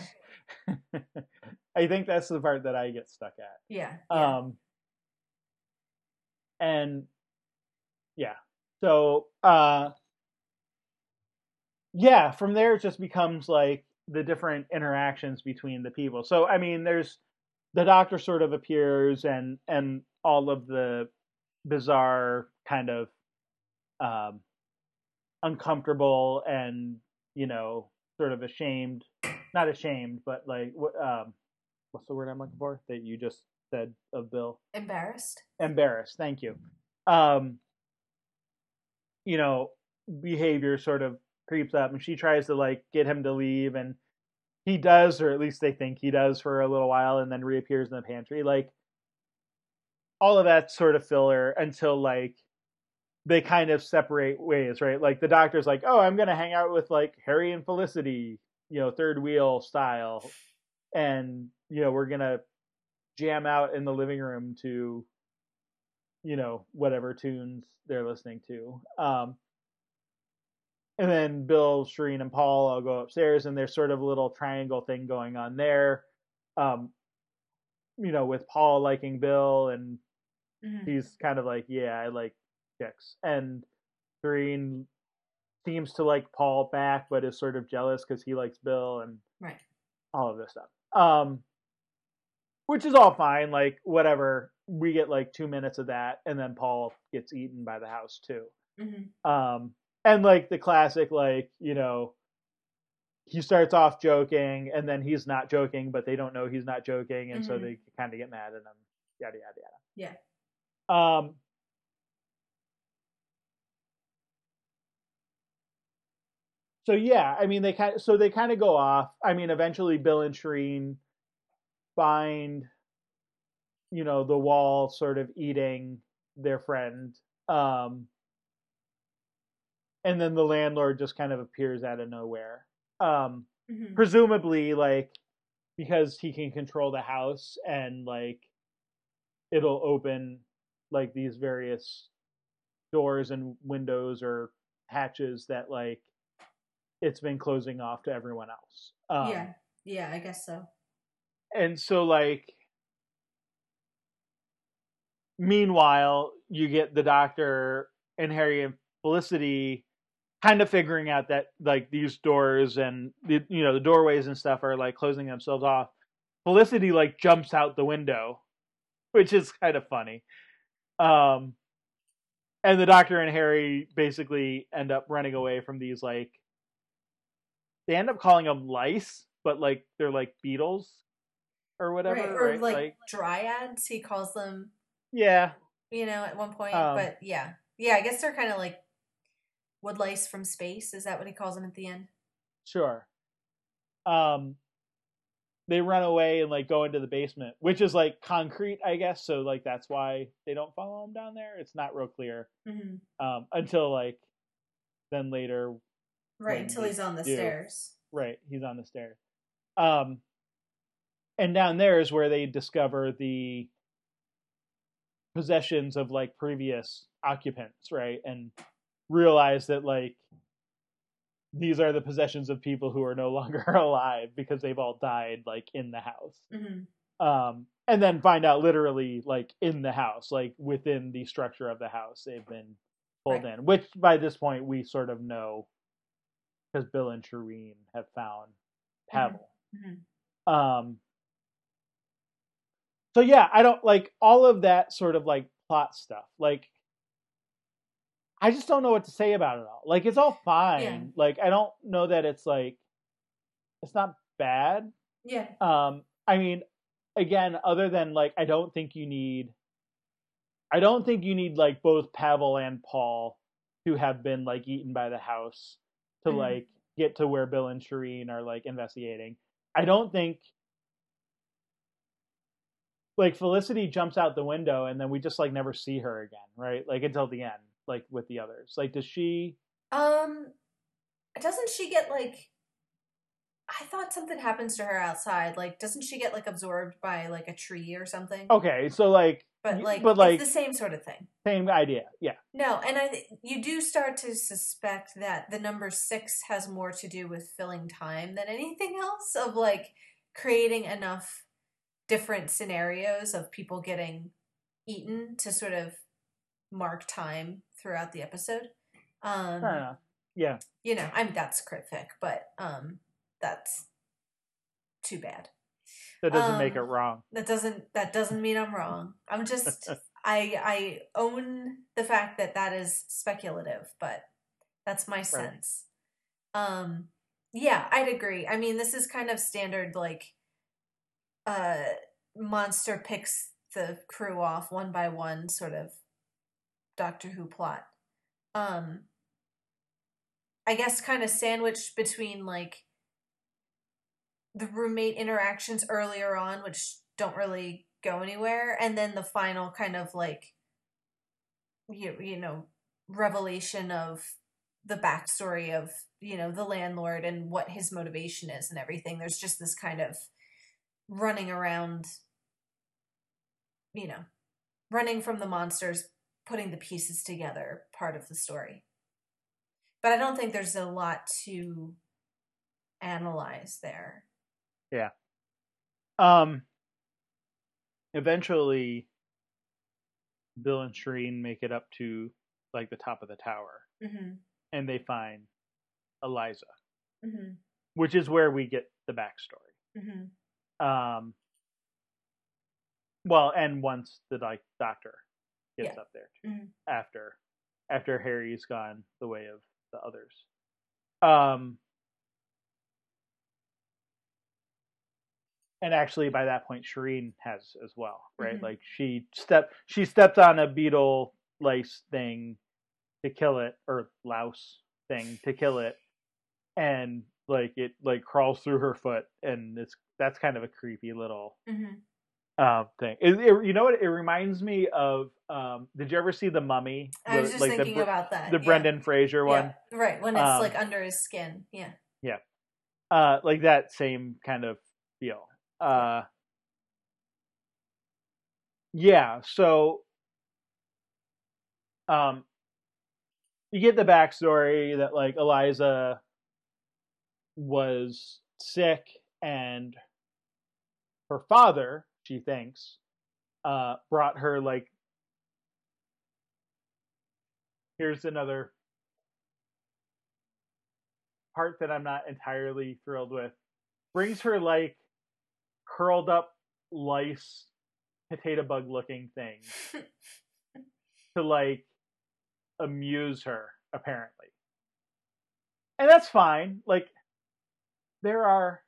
much. *laughs* I think that's the part that I get stuck at. yeah, yeah. Um and yeah. So uh yeah, from there it just becomes like the different interactions between the people. So I mean there's the doctor sort of appears and and all of the bizarre kind of um uncomfortable and you know sort of ashamed not ashamed but like what um what's the word i'm looking for that you just said of bill. Embarrassed. embarrassed. Thank you. Um you know behavior sort of creeps up and she tries to like get him to leave and he does or at least they think he does for a little while and then reappears in the pantry. Like all of that sort of filler until like they kind of separate ways right? Like the doctor's like oh i'm gonna hang out with like harry and felicity you know third wheel style. And you know we're gonna jam out in the living room to you know whatever tunes they're listening to um and then bill shireen and paul all go upstairs and there's sort of a little triangle thing going on there um you know with paul liking bill and Mhm. he's kind of like yeah i like chicks and shireen seems to like paul back but is sort of jealous because he likes bill and Right. all of this stuff. Um, which is all fine. Like whatever, we get like two minutes of that, and then Paul gets eaten by the house too. hmm Um, and like the classic, like you know, he starts off joking, and then he's not joking, but they don't know he's not joking, and so Mhm. they kind of get mad at him. Yada yada yada. Yeah. Um. So yeah, I mean they kind of, so they kind of go off. I mean, eventually Bill and Shireen find, you know, the wall sort of eating their friend. Um, and then the landlord just kind of appears out of nowhere. Um, hmm presumably like because he can control the house and like it'll open like these various doors and windows or hatches that like it's been closing off to everyone else. Um, yeah, yeah, I guess so. And so like meanwhile you get the doctor and harry and felicity kind of figuring out that like these doors and the you know the doorways and stuff are like closing themselves off. Felicity like jumps out the window which is kind of funny. Um and the doctor and harry basically end up running away from these like they end up calling them lice but like they're like beetles or whatever right. Or right? like, dryads, he calls them, yeah you know, at one point. Um, but yeah, yeah, I guess they're kind of like wood lice from space. Is that what he calls them at the end? Sure. Um, they run away and like go into the basement, which is like concrete, I guess. So like that's why they don't follow him down there. It's not real clear hmm um, until like then later. Right until he's on the do. stairs. Right, he's on the stairs. Um, and down there is where they discover the possessions of like previous occupants, right, and realize that like these are the possessions of people who are no *laughs* longer alive because they've all died like in the house. hmm Um, and then find out literally like in the house, like within the structure of the house, they've been pulled Right. in. Which by this point we sort of know because Bill and Shireen have found Pavel. hmm Um, so yeah, I don't like all of that sort of like plot stuff. Like, I just don't know what to say about it all. Like, it's all fine. Yeah. Like, I don't know that it's like, it's not bad. Yeah. Um, I mean, again, other than like, I don't think you need. I don't think you need like both Pavel and Paul to have been like eaten by the house to Mhm. like get to where Bill and Shireen are like investigating. I don't think like Felicity jumps out the window and then we just like never see her again, right? Like until the end, like with the others. Like does she Um, doesn't she get like? I thought something happens to her outside. Like, doesn't she get like absorbed by like a tree or something? Okay, so like but like, but like it's the same sort of thing. same idea. Yeah. No, and I th- you do start to suspect that the number six has more to do with filling time than anything else. Of like creating enough different scenarios of people getting eaten to sort of mark time throughout the episode. Um, enough. Yeah. you know, I'm that's cryptic, but um, that's too bad. That doesn't make it Um, wrong. That doesn't that doesn't mean I'm wrong. I'm just *laughs* I I own the fact that that is speculative, but that's my sense. Um, yeah, I'd agree. I mean, this is kind of standard like uh monster picks the crew off one by one sort of Doctor Who plot. Um I guess kind of sandwiched between like the roommate interactions earlier on, which don't really go anywhere, and then the final kind of like you, you know revelation of the backstory of you know the landlord and what his motivation is and everything. There's just this kind of running around, you know, running from the monsters, putting the pieces together part of the story. But I don't think there's a lot to analyze there. Yeah. Um eventually Bill and Shireen make it up to like the top of the tower Mm-hmm. and they find Eliza, Mm-hmm. which is where we get the backstory. Mm-hmm. Um well, and once the like doctor gets Yeah. up there too, Mhm. after after Harry's gone the way of the others. Um and actually by that point Shireen has as well, right? Mhm. Like she stepped she stepped on a beetle lice thing to kill it or louse thing to kill it and like it like crawls through her foot and it's that's kind of a creepy little Mm-hmm. uh, thing. It, it- you know what? It reminds me of. Um, did you ever see the Mummy? I was The- just like thinking the, about that. the yeah. Brendan Fraser one. Yeah, right. When it's Um, like under his skin. Yeah. Uh, like that same kind of feel. Uh, yeah. So, um, you get the backstory that like Eliza was sick and her father, she thinks, uh, brought her like. Here's another part that I'm not entirely thrilled with. Brings her like curled up lice potato bug looking thing *laughs* to like amuse her apparently and that's fine like there are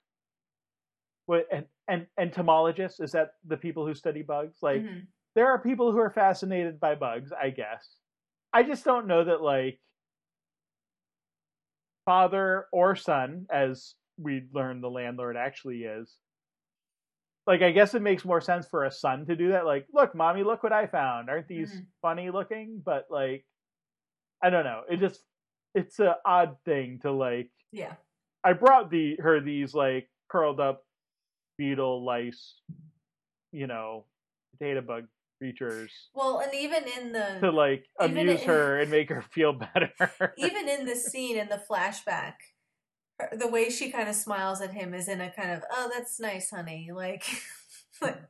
what and, and entomologists is that the people who study bugs? Like Mhm. there are people who are fascinated by bugs i guess. I just don't know that like father or son as we learn the landlord actually is. Like i guess it makes more sense for a son to do that. Like look mommy look what i found. Aren't these Mhm. funny looking? But like i don't know. It just it's a odd thing to like Yeah. i brought the her these like curled up beetle lice you know potato bug creatures Well, and even in the to like amuse in- her and make her feel better. *laughs* Even in the scene in the flashback, the way she kind of smiles at him is in a kind of oh that's nice, honey, like *laughs* like,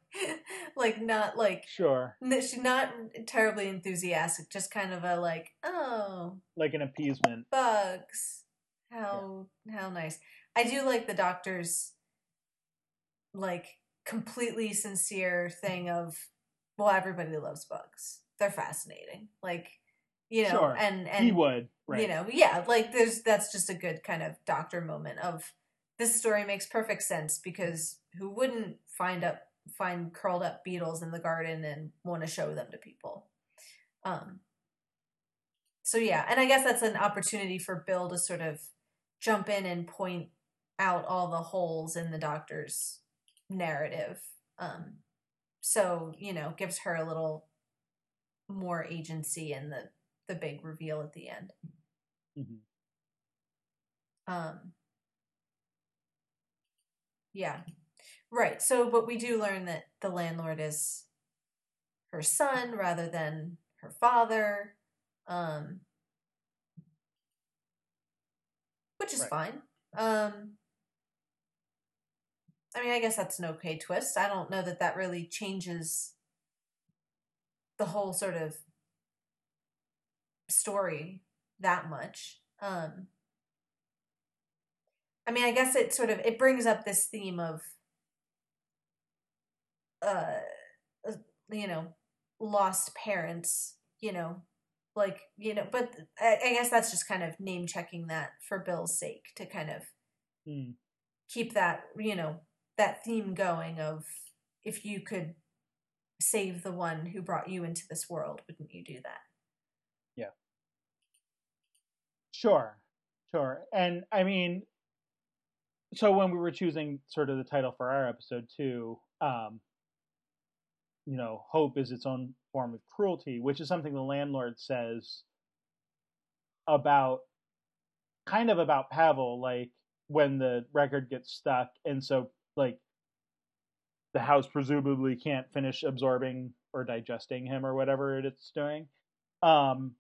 like not like sure. she's not terribly enthusiastic, just kind of a like oh like an appeasement. bugs, how how nice. I do like the doctor's like completely sincere thing of well everybody loves bugs. They're fascinating. Like you know Sure. and and he would right. you know yeah like there's that's just a good kind of doctor moment of this story makes perfect sense because who wouldn't find up find curled up beetles in the garden and want to show them to people? Um so yeah and i guess that's an opportunity for bill to sort of jump in and point out all the holes in the doctor's narrative um so you know gives her a little more agency in the the big reveal at the end Mhm. um yeah right so but we do learn that the landlord is her son rather than her father um which is Right. fine um i mean i guess that's an okay twist i don't know that that really changes the whole sort of story that much um i mean i guess it sort of it brings up this theme of uh uh, you know lost parents you know like you know but I, I guess that's just kind of name checking that for bill's sake to kind of Hmm. keep that you know that theme going of if you could save the one who brought you into this world wouldn't you do that Yeah. Sure, sure. And I mean, so when we were choosing sort of the title for our episode too, um, you know, hope is its own form of cruelty, which is something the landlord says about kind of about Pavel, like when the record gets stuck, and so like the house presumably can't finish absorbing or digesting him or whatever it's doing. Um,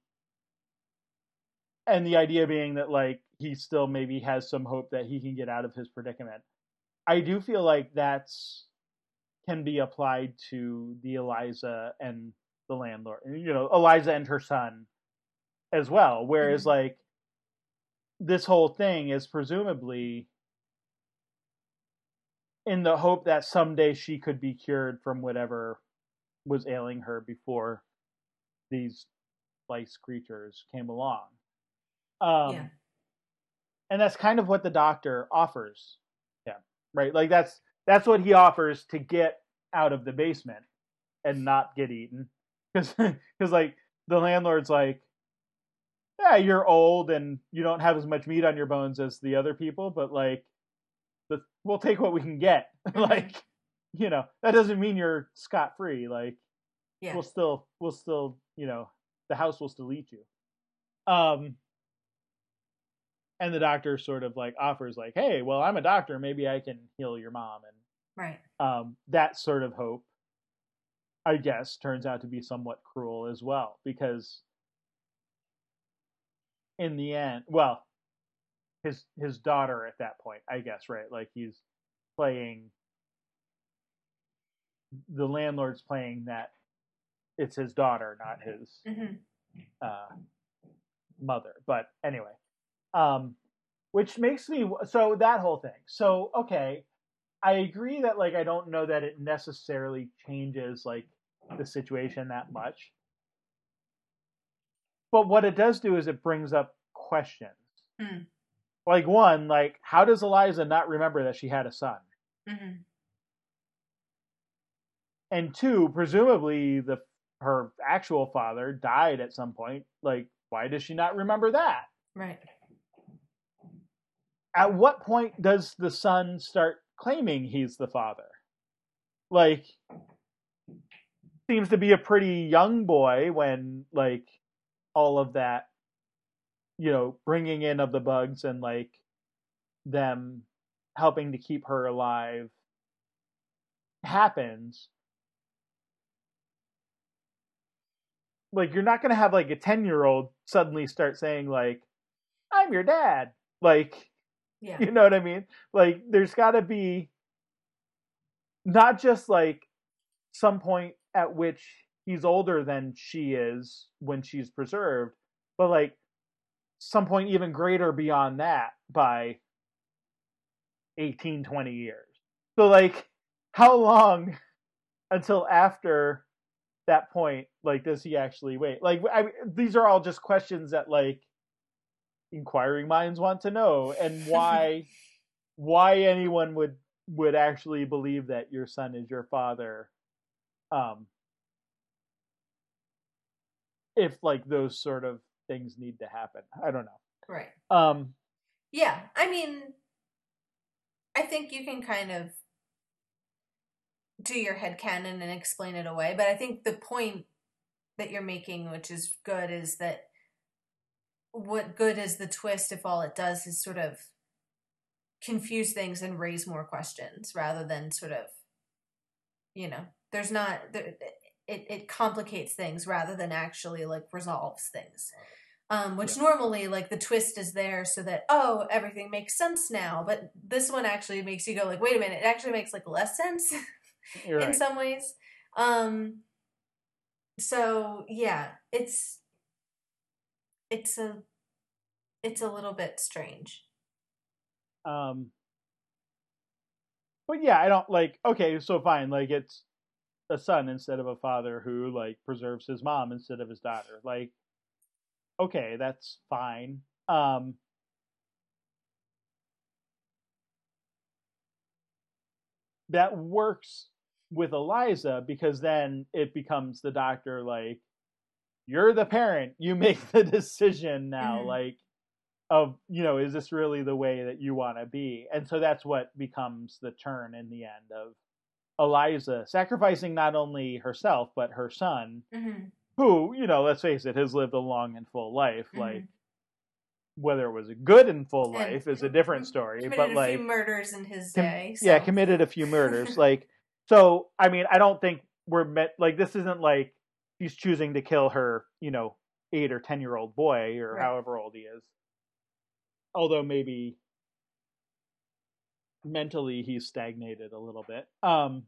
and the idea being that like he still maybe has some hope that he can get out of his predicament. I do feel like that's can be applied to the Eliza and the landlord, you know, Eliza and her son as well. Whereas Mhm. like this whole thing is presumably in the hope that someday she could be cured from whatever was ailing her before these lice creatures came along. Um, yeah and that's kind of what the doctor offers Yeah, right? Like that's that's what he offers to get out of the basement and not get eaten, *laughs* because because like the landlord's like, yeah, you're old and you don't have as much meat on your bones as the other people, but like, we'll take what we can get. *laughs* like, you know, that doesn't mean you're scot free. Like, yeah. we'll still we'll still you know the house will still eat you. Um and the doctor sort of like offers like hey well i'm a doctor. Maybe i can heal your mom. And right. um that sort of hope i guess turns out to be somewhat cruel as well because in the end well his his daughter at that point i guess right like he's playing the landlord's playing that it's his daughter not his hmm uh, mother. But anyway, um, which makes me so that whole thing. So okay, I agree that like I don't know that it necessarily changes like the situation that much. But what it does do is it brings up questions. Hmm. Like one, like how does Eliza not remember that she had a son? hmm And two, presumably the her actual father died at some point. Like why does she not remember that? right at what point does the son start claiming he's the father? Like, seems to be a pretty young boy when, like, all of that, you know, bringing in of the bugs and, like, them helping to keep her alive happens. Like, you're not going to have, like, a 10 year old suddenly start saying, like, I'm your dad. Like, yeah you know what I mean? Like, there's got to be not just like some point at which he's older than she is when she's preserved, but like some point even greater beyond that by 18, 20 years. So, like, how long *laughs* until after that point, like, does he actually wait? Like, I, these are all just questions that, like, inquiring minds want to know and *laughs* why why anyone would would actually believe that your son is your father um if like those sort of things need to happen i don't know Right. um Yeah. I mean, I think you can kind of do your head canon and explain it away, but I think the point that you're making, which is good, is that what good is the twist if all it does is sort of confuse things and raise more questions rather than sort of, you know, there's not, there, it, it complicates things rather than actually like resolves things. Um, which normally like the twist is there so that oh everything makes sense now but this one actually makes you go like wait a minute it actually makes like less sense *laughs* in right. some ways. Um so yeah it's it's a it's a little bit strange. Um but yeah i don't like okay so fine like it's a son instead of a father who like preserves his mom instead of his daughter. Like okay that's fine. Um that works with eliza because then it becomes the doctor like you're the parent. You *laughs* make the decision now Mhm. like of you know is this really the way that you want to be? And so that's what becomes the turn in the end of eliza sacrificing not only herself but her son mm-hmm. who you know let's face it has lived a long and full life Mhm. like whether it was a good and full And- life is a *laughs* different story but a like few murders in his com- day yeah committed a few murders *laughs* like so i mean i don't think we're meant like this isn't like she's choosing to kill her you know eight or ten year old boy or Right. however old he is although maybe mentally he's stagnated a little bit um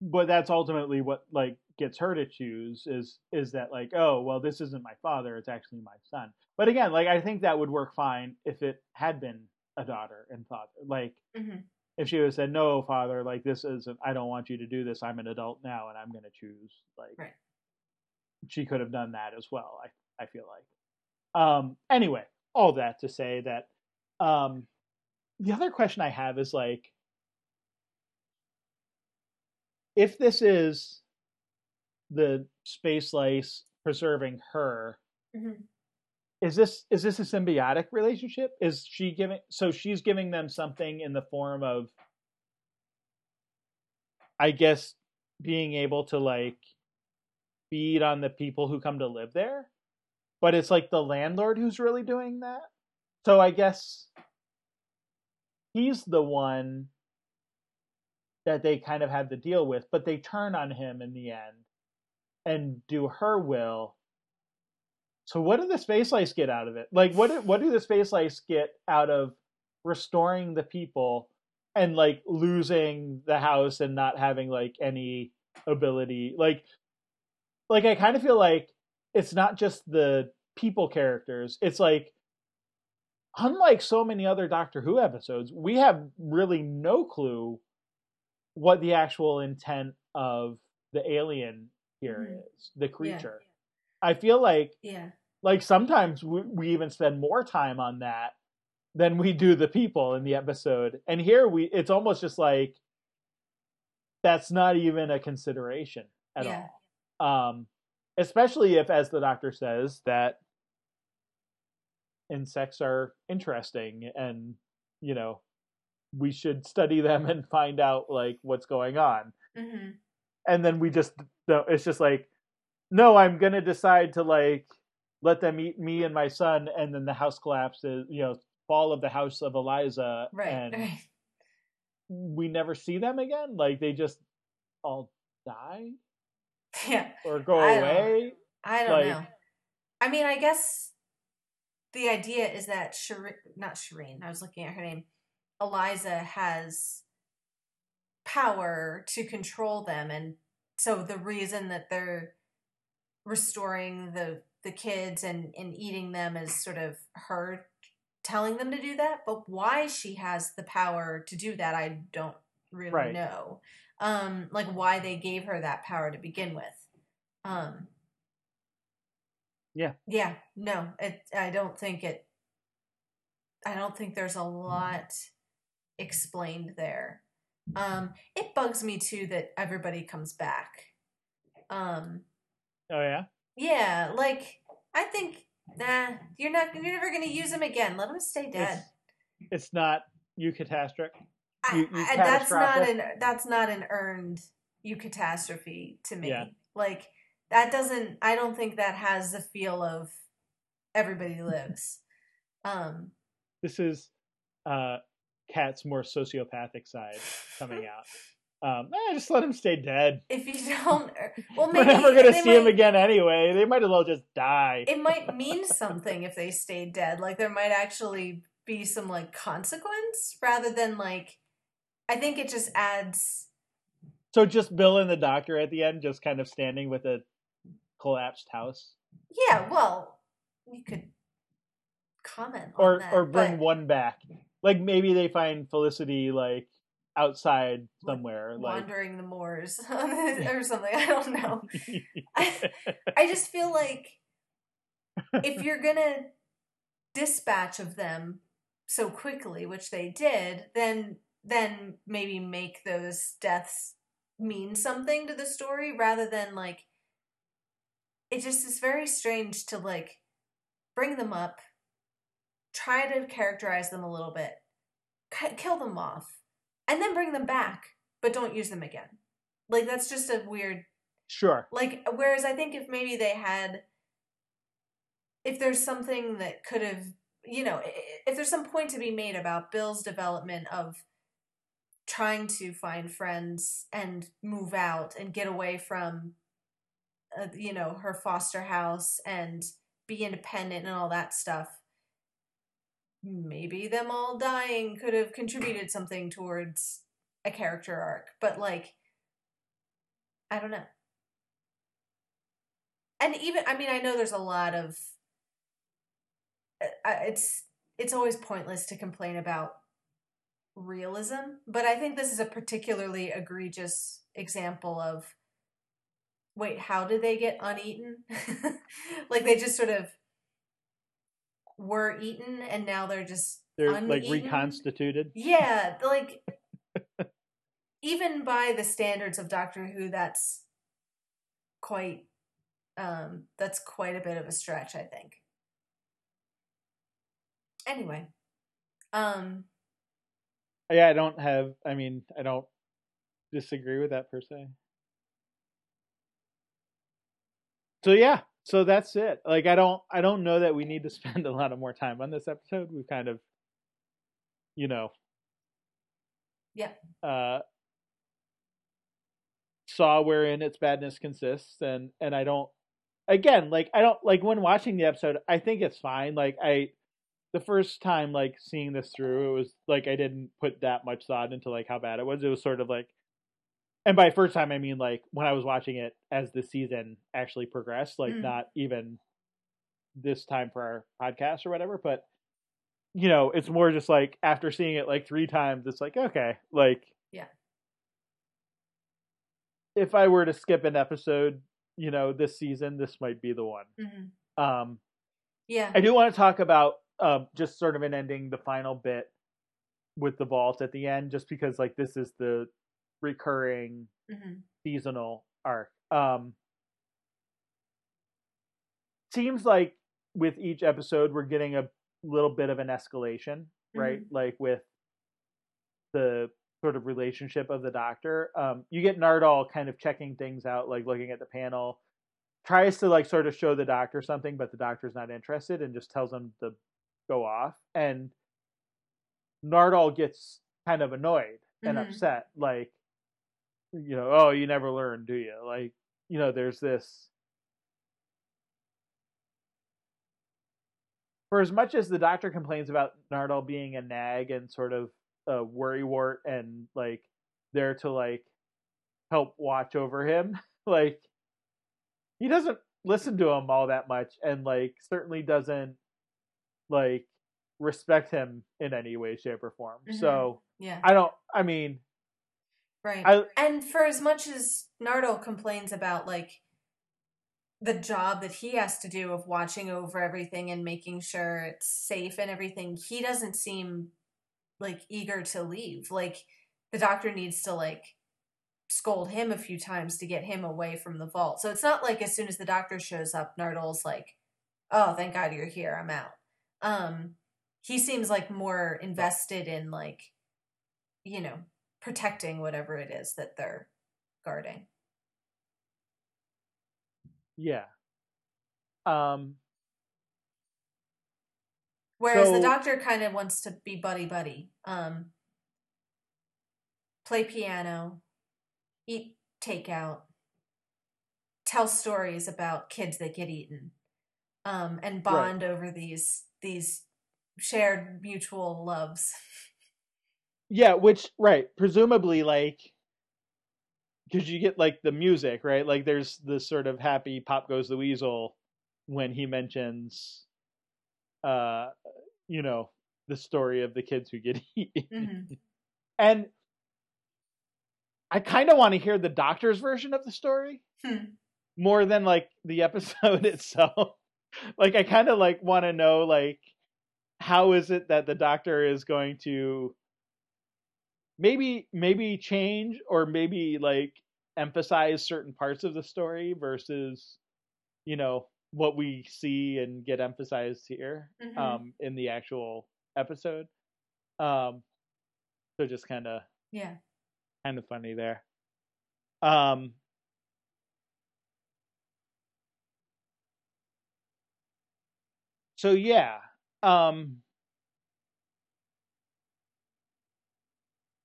but that's ultimately what like gets her to choose is is that like oh well this isn't my father it's actually my son but again like i think that would work fine if it had been a daughter and father like Mhm. if she would have said no father like this isn't i don't want you to do this i'm an adult now and i'm going to choose like Right. she could have done that as well i i feel like um anyway all that to say that um the other question i have is like if this is the space lice preserving her Mhm. is this is this a symbiotic relationship? Is she giving so she's giving them something in the form of i guess being able to like feed on the people who come to live there? But it's like the landlord who's really doing that so i guess he's the one that they kind of had to deal with but they turn on him in the end and do her will so what do the space lice get out of it? Like what what do the space lice get out of restoring the people and like losing the house and not having like any ability? Like like I kind of feel like it's not just the people characters. It's like unlike so many other Doctor Who episodes, we have really no clue what the actual intent of the alien here Mhm. is, the Yeah. creature. I feel like yeah like sometimes we, we even spend more time on that than we do the people in the episode and here we it's almost just like that's not even a consideration at Yeah. all um especially if as the doctor says that insects are interesting and you know we should study them and find out like what's going on. Hmm and then we just no it's just like no i'm gonna decide to like let them eat me and my son and then the house collapses you know fall of the house of eliza right and right. we never see them again? Like they just all die? *laughs* Yeah. Or go I away? I don't Like- know. I mean, I guess the idea is that Shireen, not Shireen, I was looking at her name, Eliza has power to control them. And so the reason that they're restoring the, the kids and, and eating them is sort of her telling them to do that. But why she has the power to do that, I don't really Right. know. Um, like why they gave her that power to begin with. Um, Yeah. yeah, no, it. I don't think it. I don't think there's a lot explained there. Um, it bugs me too that everybody comes back. Um, Oh yeah. yeah, like I think nah, you're not you're never gonna use them again. Let them stay dead. It's not eucatastrophic. You- you I- that's not an that's not an earned eucatastrophe to me. Yeah. Like that doesn't I don't think that has the feel of everybody *laughs* lives. Um This is uh Cat's more sociopathic side coming *laughs* out. Um, eh, just let him stay dead. if you don't well *laughs* We're never gonna see him again anyway. They might as well just die. It might mean something if they stay dead. Like there might actually be some like consequence rather than like I think it just adds So just Bill and the doctor at the end, just kind of standing with a collapsed house, yeah, well, we could comment on or that, or bring but- one back. Like maybe they find Felicity like outside Like, somewhere. Like wandering the moors *laughs* or something. I don't know. *laughs* I just feel like if you're gonna dispatch of them so quickly, which they did, then then maybe make those deaths mean something to the story rather than like it just is very strange to like bring them up, try to characterize them a little bit, ki- kill them off, and then bring them back, but don't use them again. Like that's just a weird sure. like whereas i think if maybe they had if there's something that could have you know if there's some point to be made about bill's development of trying to find friends and move out and get away from uh, you know her foster house and be independent and all that stuff maybe them all dying could have contributed something towards a character arc but like i don't know. And even i mean i know there's a lot of uh, uh, it's it's always pointless to complain about realism but i think this is a particularly egregious example of wait how did they get uneaten *laughs* like they just sort of were eaten and now they're just They're like reconstituted. yeah *laughs* like even by the standards of doctor who that's quite um that's quite a bit of a stretch i think anyway um Yeah, I don't have. I mean, I don't disagree with that per se. So yeah, so that's it. Like I don't, I don't know that we need to *laughs* spend a lot of more time on this episode. We've kind of, you know, Yeah. uh, saw wherein its badness consists, and and I don't. Again, like I don't like when watching the episode. I think it's fine. Like I, the first time like seeing this through, it was like I didn't put that much thought into like how bad it was. It was sort of like, and by first time I mean like when I was watching it as the season actually progressed, like Mm. not even this time for our podcast or whatever, but you know, it's more just like after seeing it like three times, it's like okay, like Yeah. If I were to skip an episode, you know, this season, this might be the one. mhm. Um, yeah I do want to talk about um, just sort of an ending, the final bit with the vault at the end, just because like this is the recurring mhm. seasonal arc. Um, seems like with each episode we're getting a little bit of an escalation, right? Like with the sort of relationship of the doctor. Um, you get Nardole kind of checking things out, like looking at the panel, tries to like sort of show the doctor something, but the doctor's not interested and just tells him to go off. And Nardole gets kind of annoyed and Mhm. upset, like, you know, oh, you never learn, do you? Like, you know, there's this. For as much as the doctor complains about Nardole being a nag and sort of a worrywart and like there to like help watch over him, *laughs* like he doesn't listen to him all that much and like certainly doesn't like respect him in any way shape or form Mhm. so yeah i don't i mean right I- and for as much as nardo complains about like the job that he has to do of watching over everything and making sure it's safe and everything, he doesn't seem like eager to leave. Like the doctor needs to like scold him a few times to get him away from the vault. So it's not like as soon as the doctor shows up, Nardole's like, "Oh, thank God you're here. I'm out." Um, he seems like more invested in like, you know, protecting whatever it is that they're guarding. Yeah. Um. Whereas the doctor kind of wants to be buddy buddy. Um, play piano, eat takeout, tell stories about kids that get eaten, um, and bond over these these shared mutual loves. *laughs* Yeah, which right, presumably like because you get like the music, right? Like there's this sort of happy pop goes the weasel when he mentions uh you know, the story of the kids who get *laughs* eaten. Mhm. And I kind of want to hear the doctor's version of the story Hmm. more than like the episode *laughs* itself. like I kind of like want to know like how is it that the doctor is going to maybe maybe change or maybe like emphasize certain parts of the story versus you know what we see and get emphasized here Mhm. um in the actual episode um so just kind of yeah. kind of funny there um so yeah um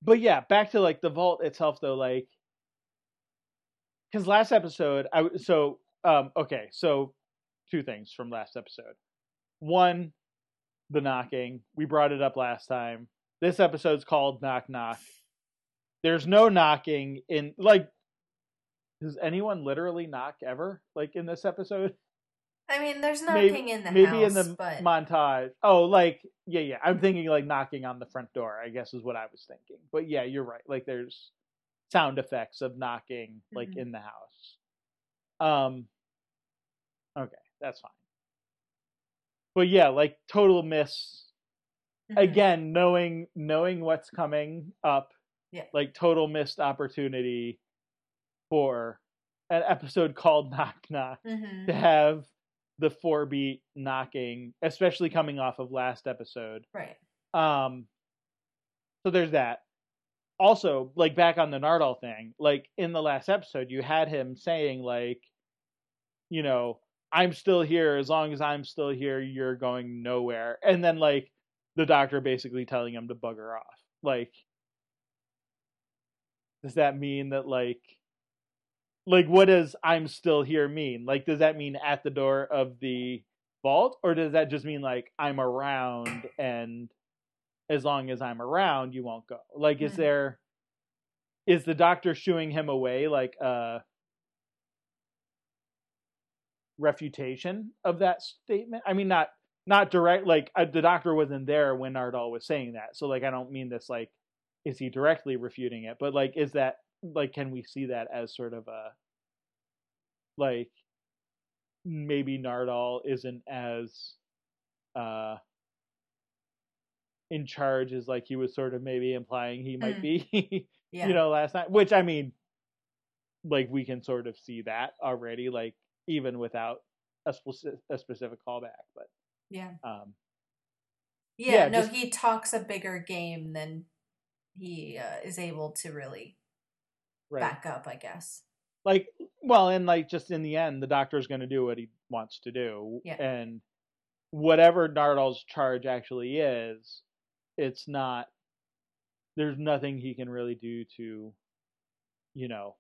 but yeah back to like the vault itself though like because last episode I so um okay so two things from last episode. One the knocking. We brought it up last time. This episode's called knock knock. There's no knocking in like does anyone literally knock ever like in this episode I mean, there's Maybe- in the maybe house, in the but montage oh like yeah yeah i'm thinking like knocking on the front door i guess is what i was thinking but yeah you're right like there's sound effects of knocking like Mhm. in the house um okay that's fine but yeah like total miss Mhm. again knowing knowing what's coming up Yeah. like total missed opportunity for an episode called knock knock Mhm. to have the four beat knocking especially coming off of last episode. Right. um so there's that. Also like back on the nardole thing like in the last episode you had him saying like you know i'm still here. As long as i'm still here you're going nowhere. And then like the doctor basically telling him to bugger off. Like does that mean that like like what does i'm still here mean? Like does that mean at the door of the vault or does that just mean like i'm around and as long as i'm around you won't go? Like is Mhm. there is the doctor shooing him away like a refutation of that statement? I mean not not direct like uh, the doctor wasn't there when nardole was saying that so like i don't mean this like is he directly refuting it but like is that like can we see that as sort of a like maybe nardole isn't as uh in charge as like he was sort of maybe implying he might Mm. be *laughs* Yeah. you know last night which i mean like we can sort of see that already like even without a, speci- a specific callback but yeah. um Yeah, Yeah, no, just- he talks a bigger game than he uh, is able to really right. back up, I guess. like well and like just in the end the doctor's going to do what he wants to do. Yeah. and whatever nardole's charge actually is it's not there's nothing he can really do to you know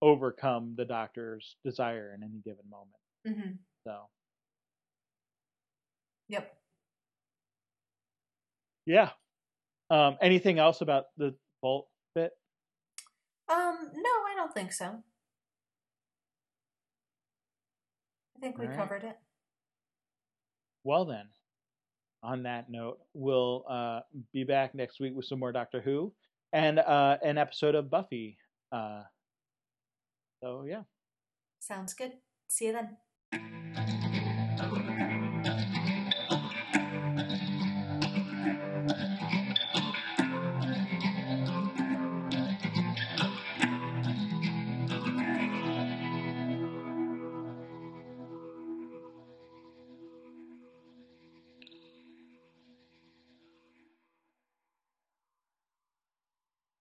overcome the doctor's desire in any given moment. Hmm so. Yep. yeah. Um anything else about the bit Um, no, I don't think so. I think we right. covered it. well then on that note we'll uh be back next week with some more doctor who and uh an episode of buffy uh so yeah Sounds good. See you then.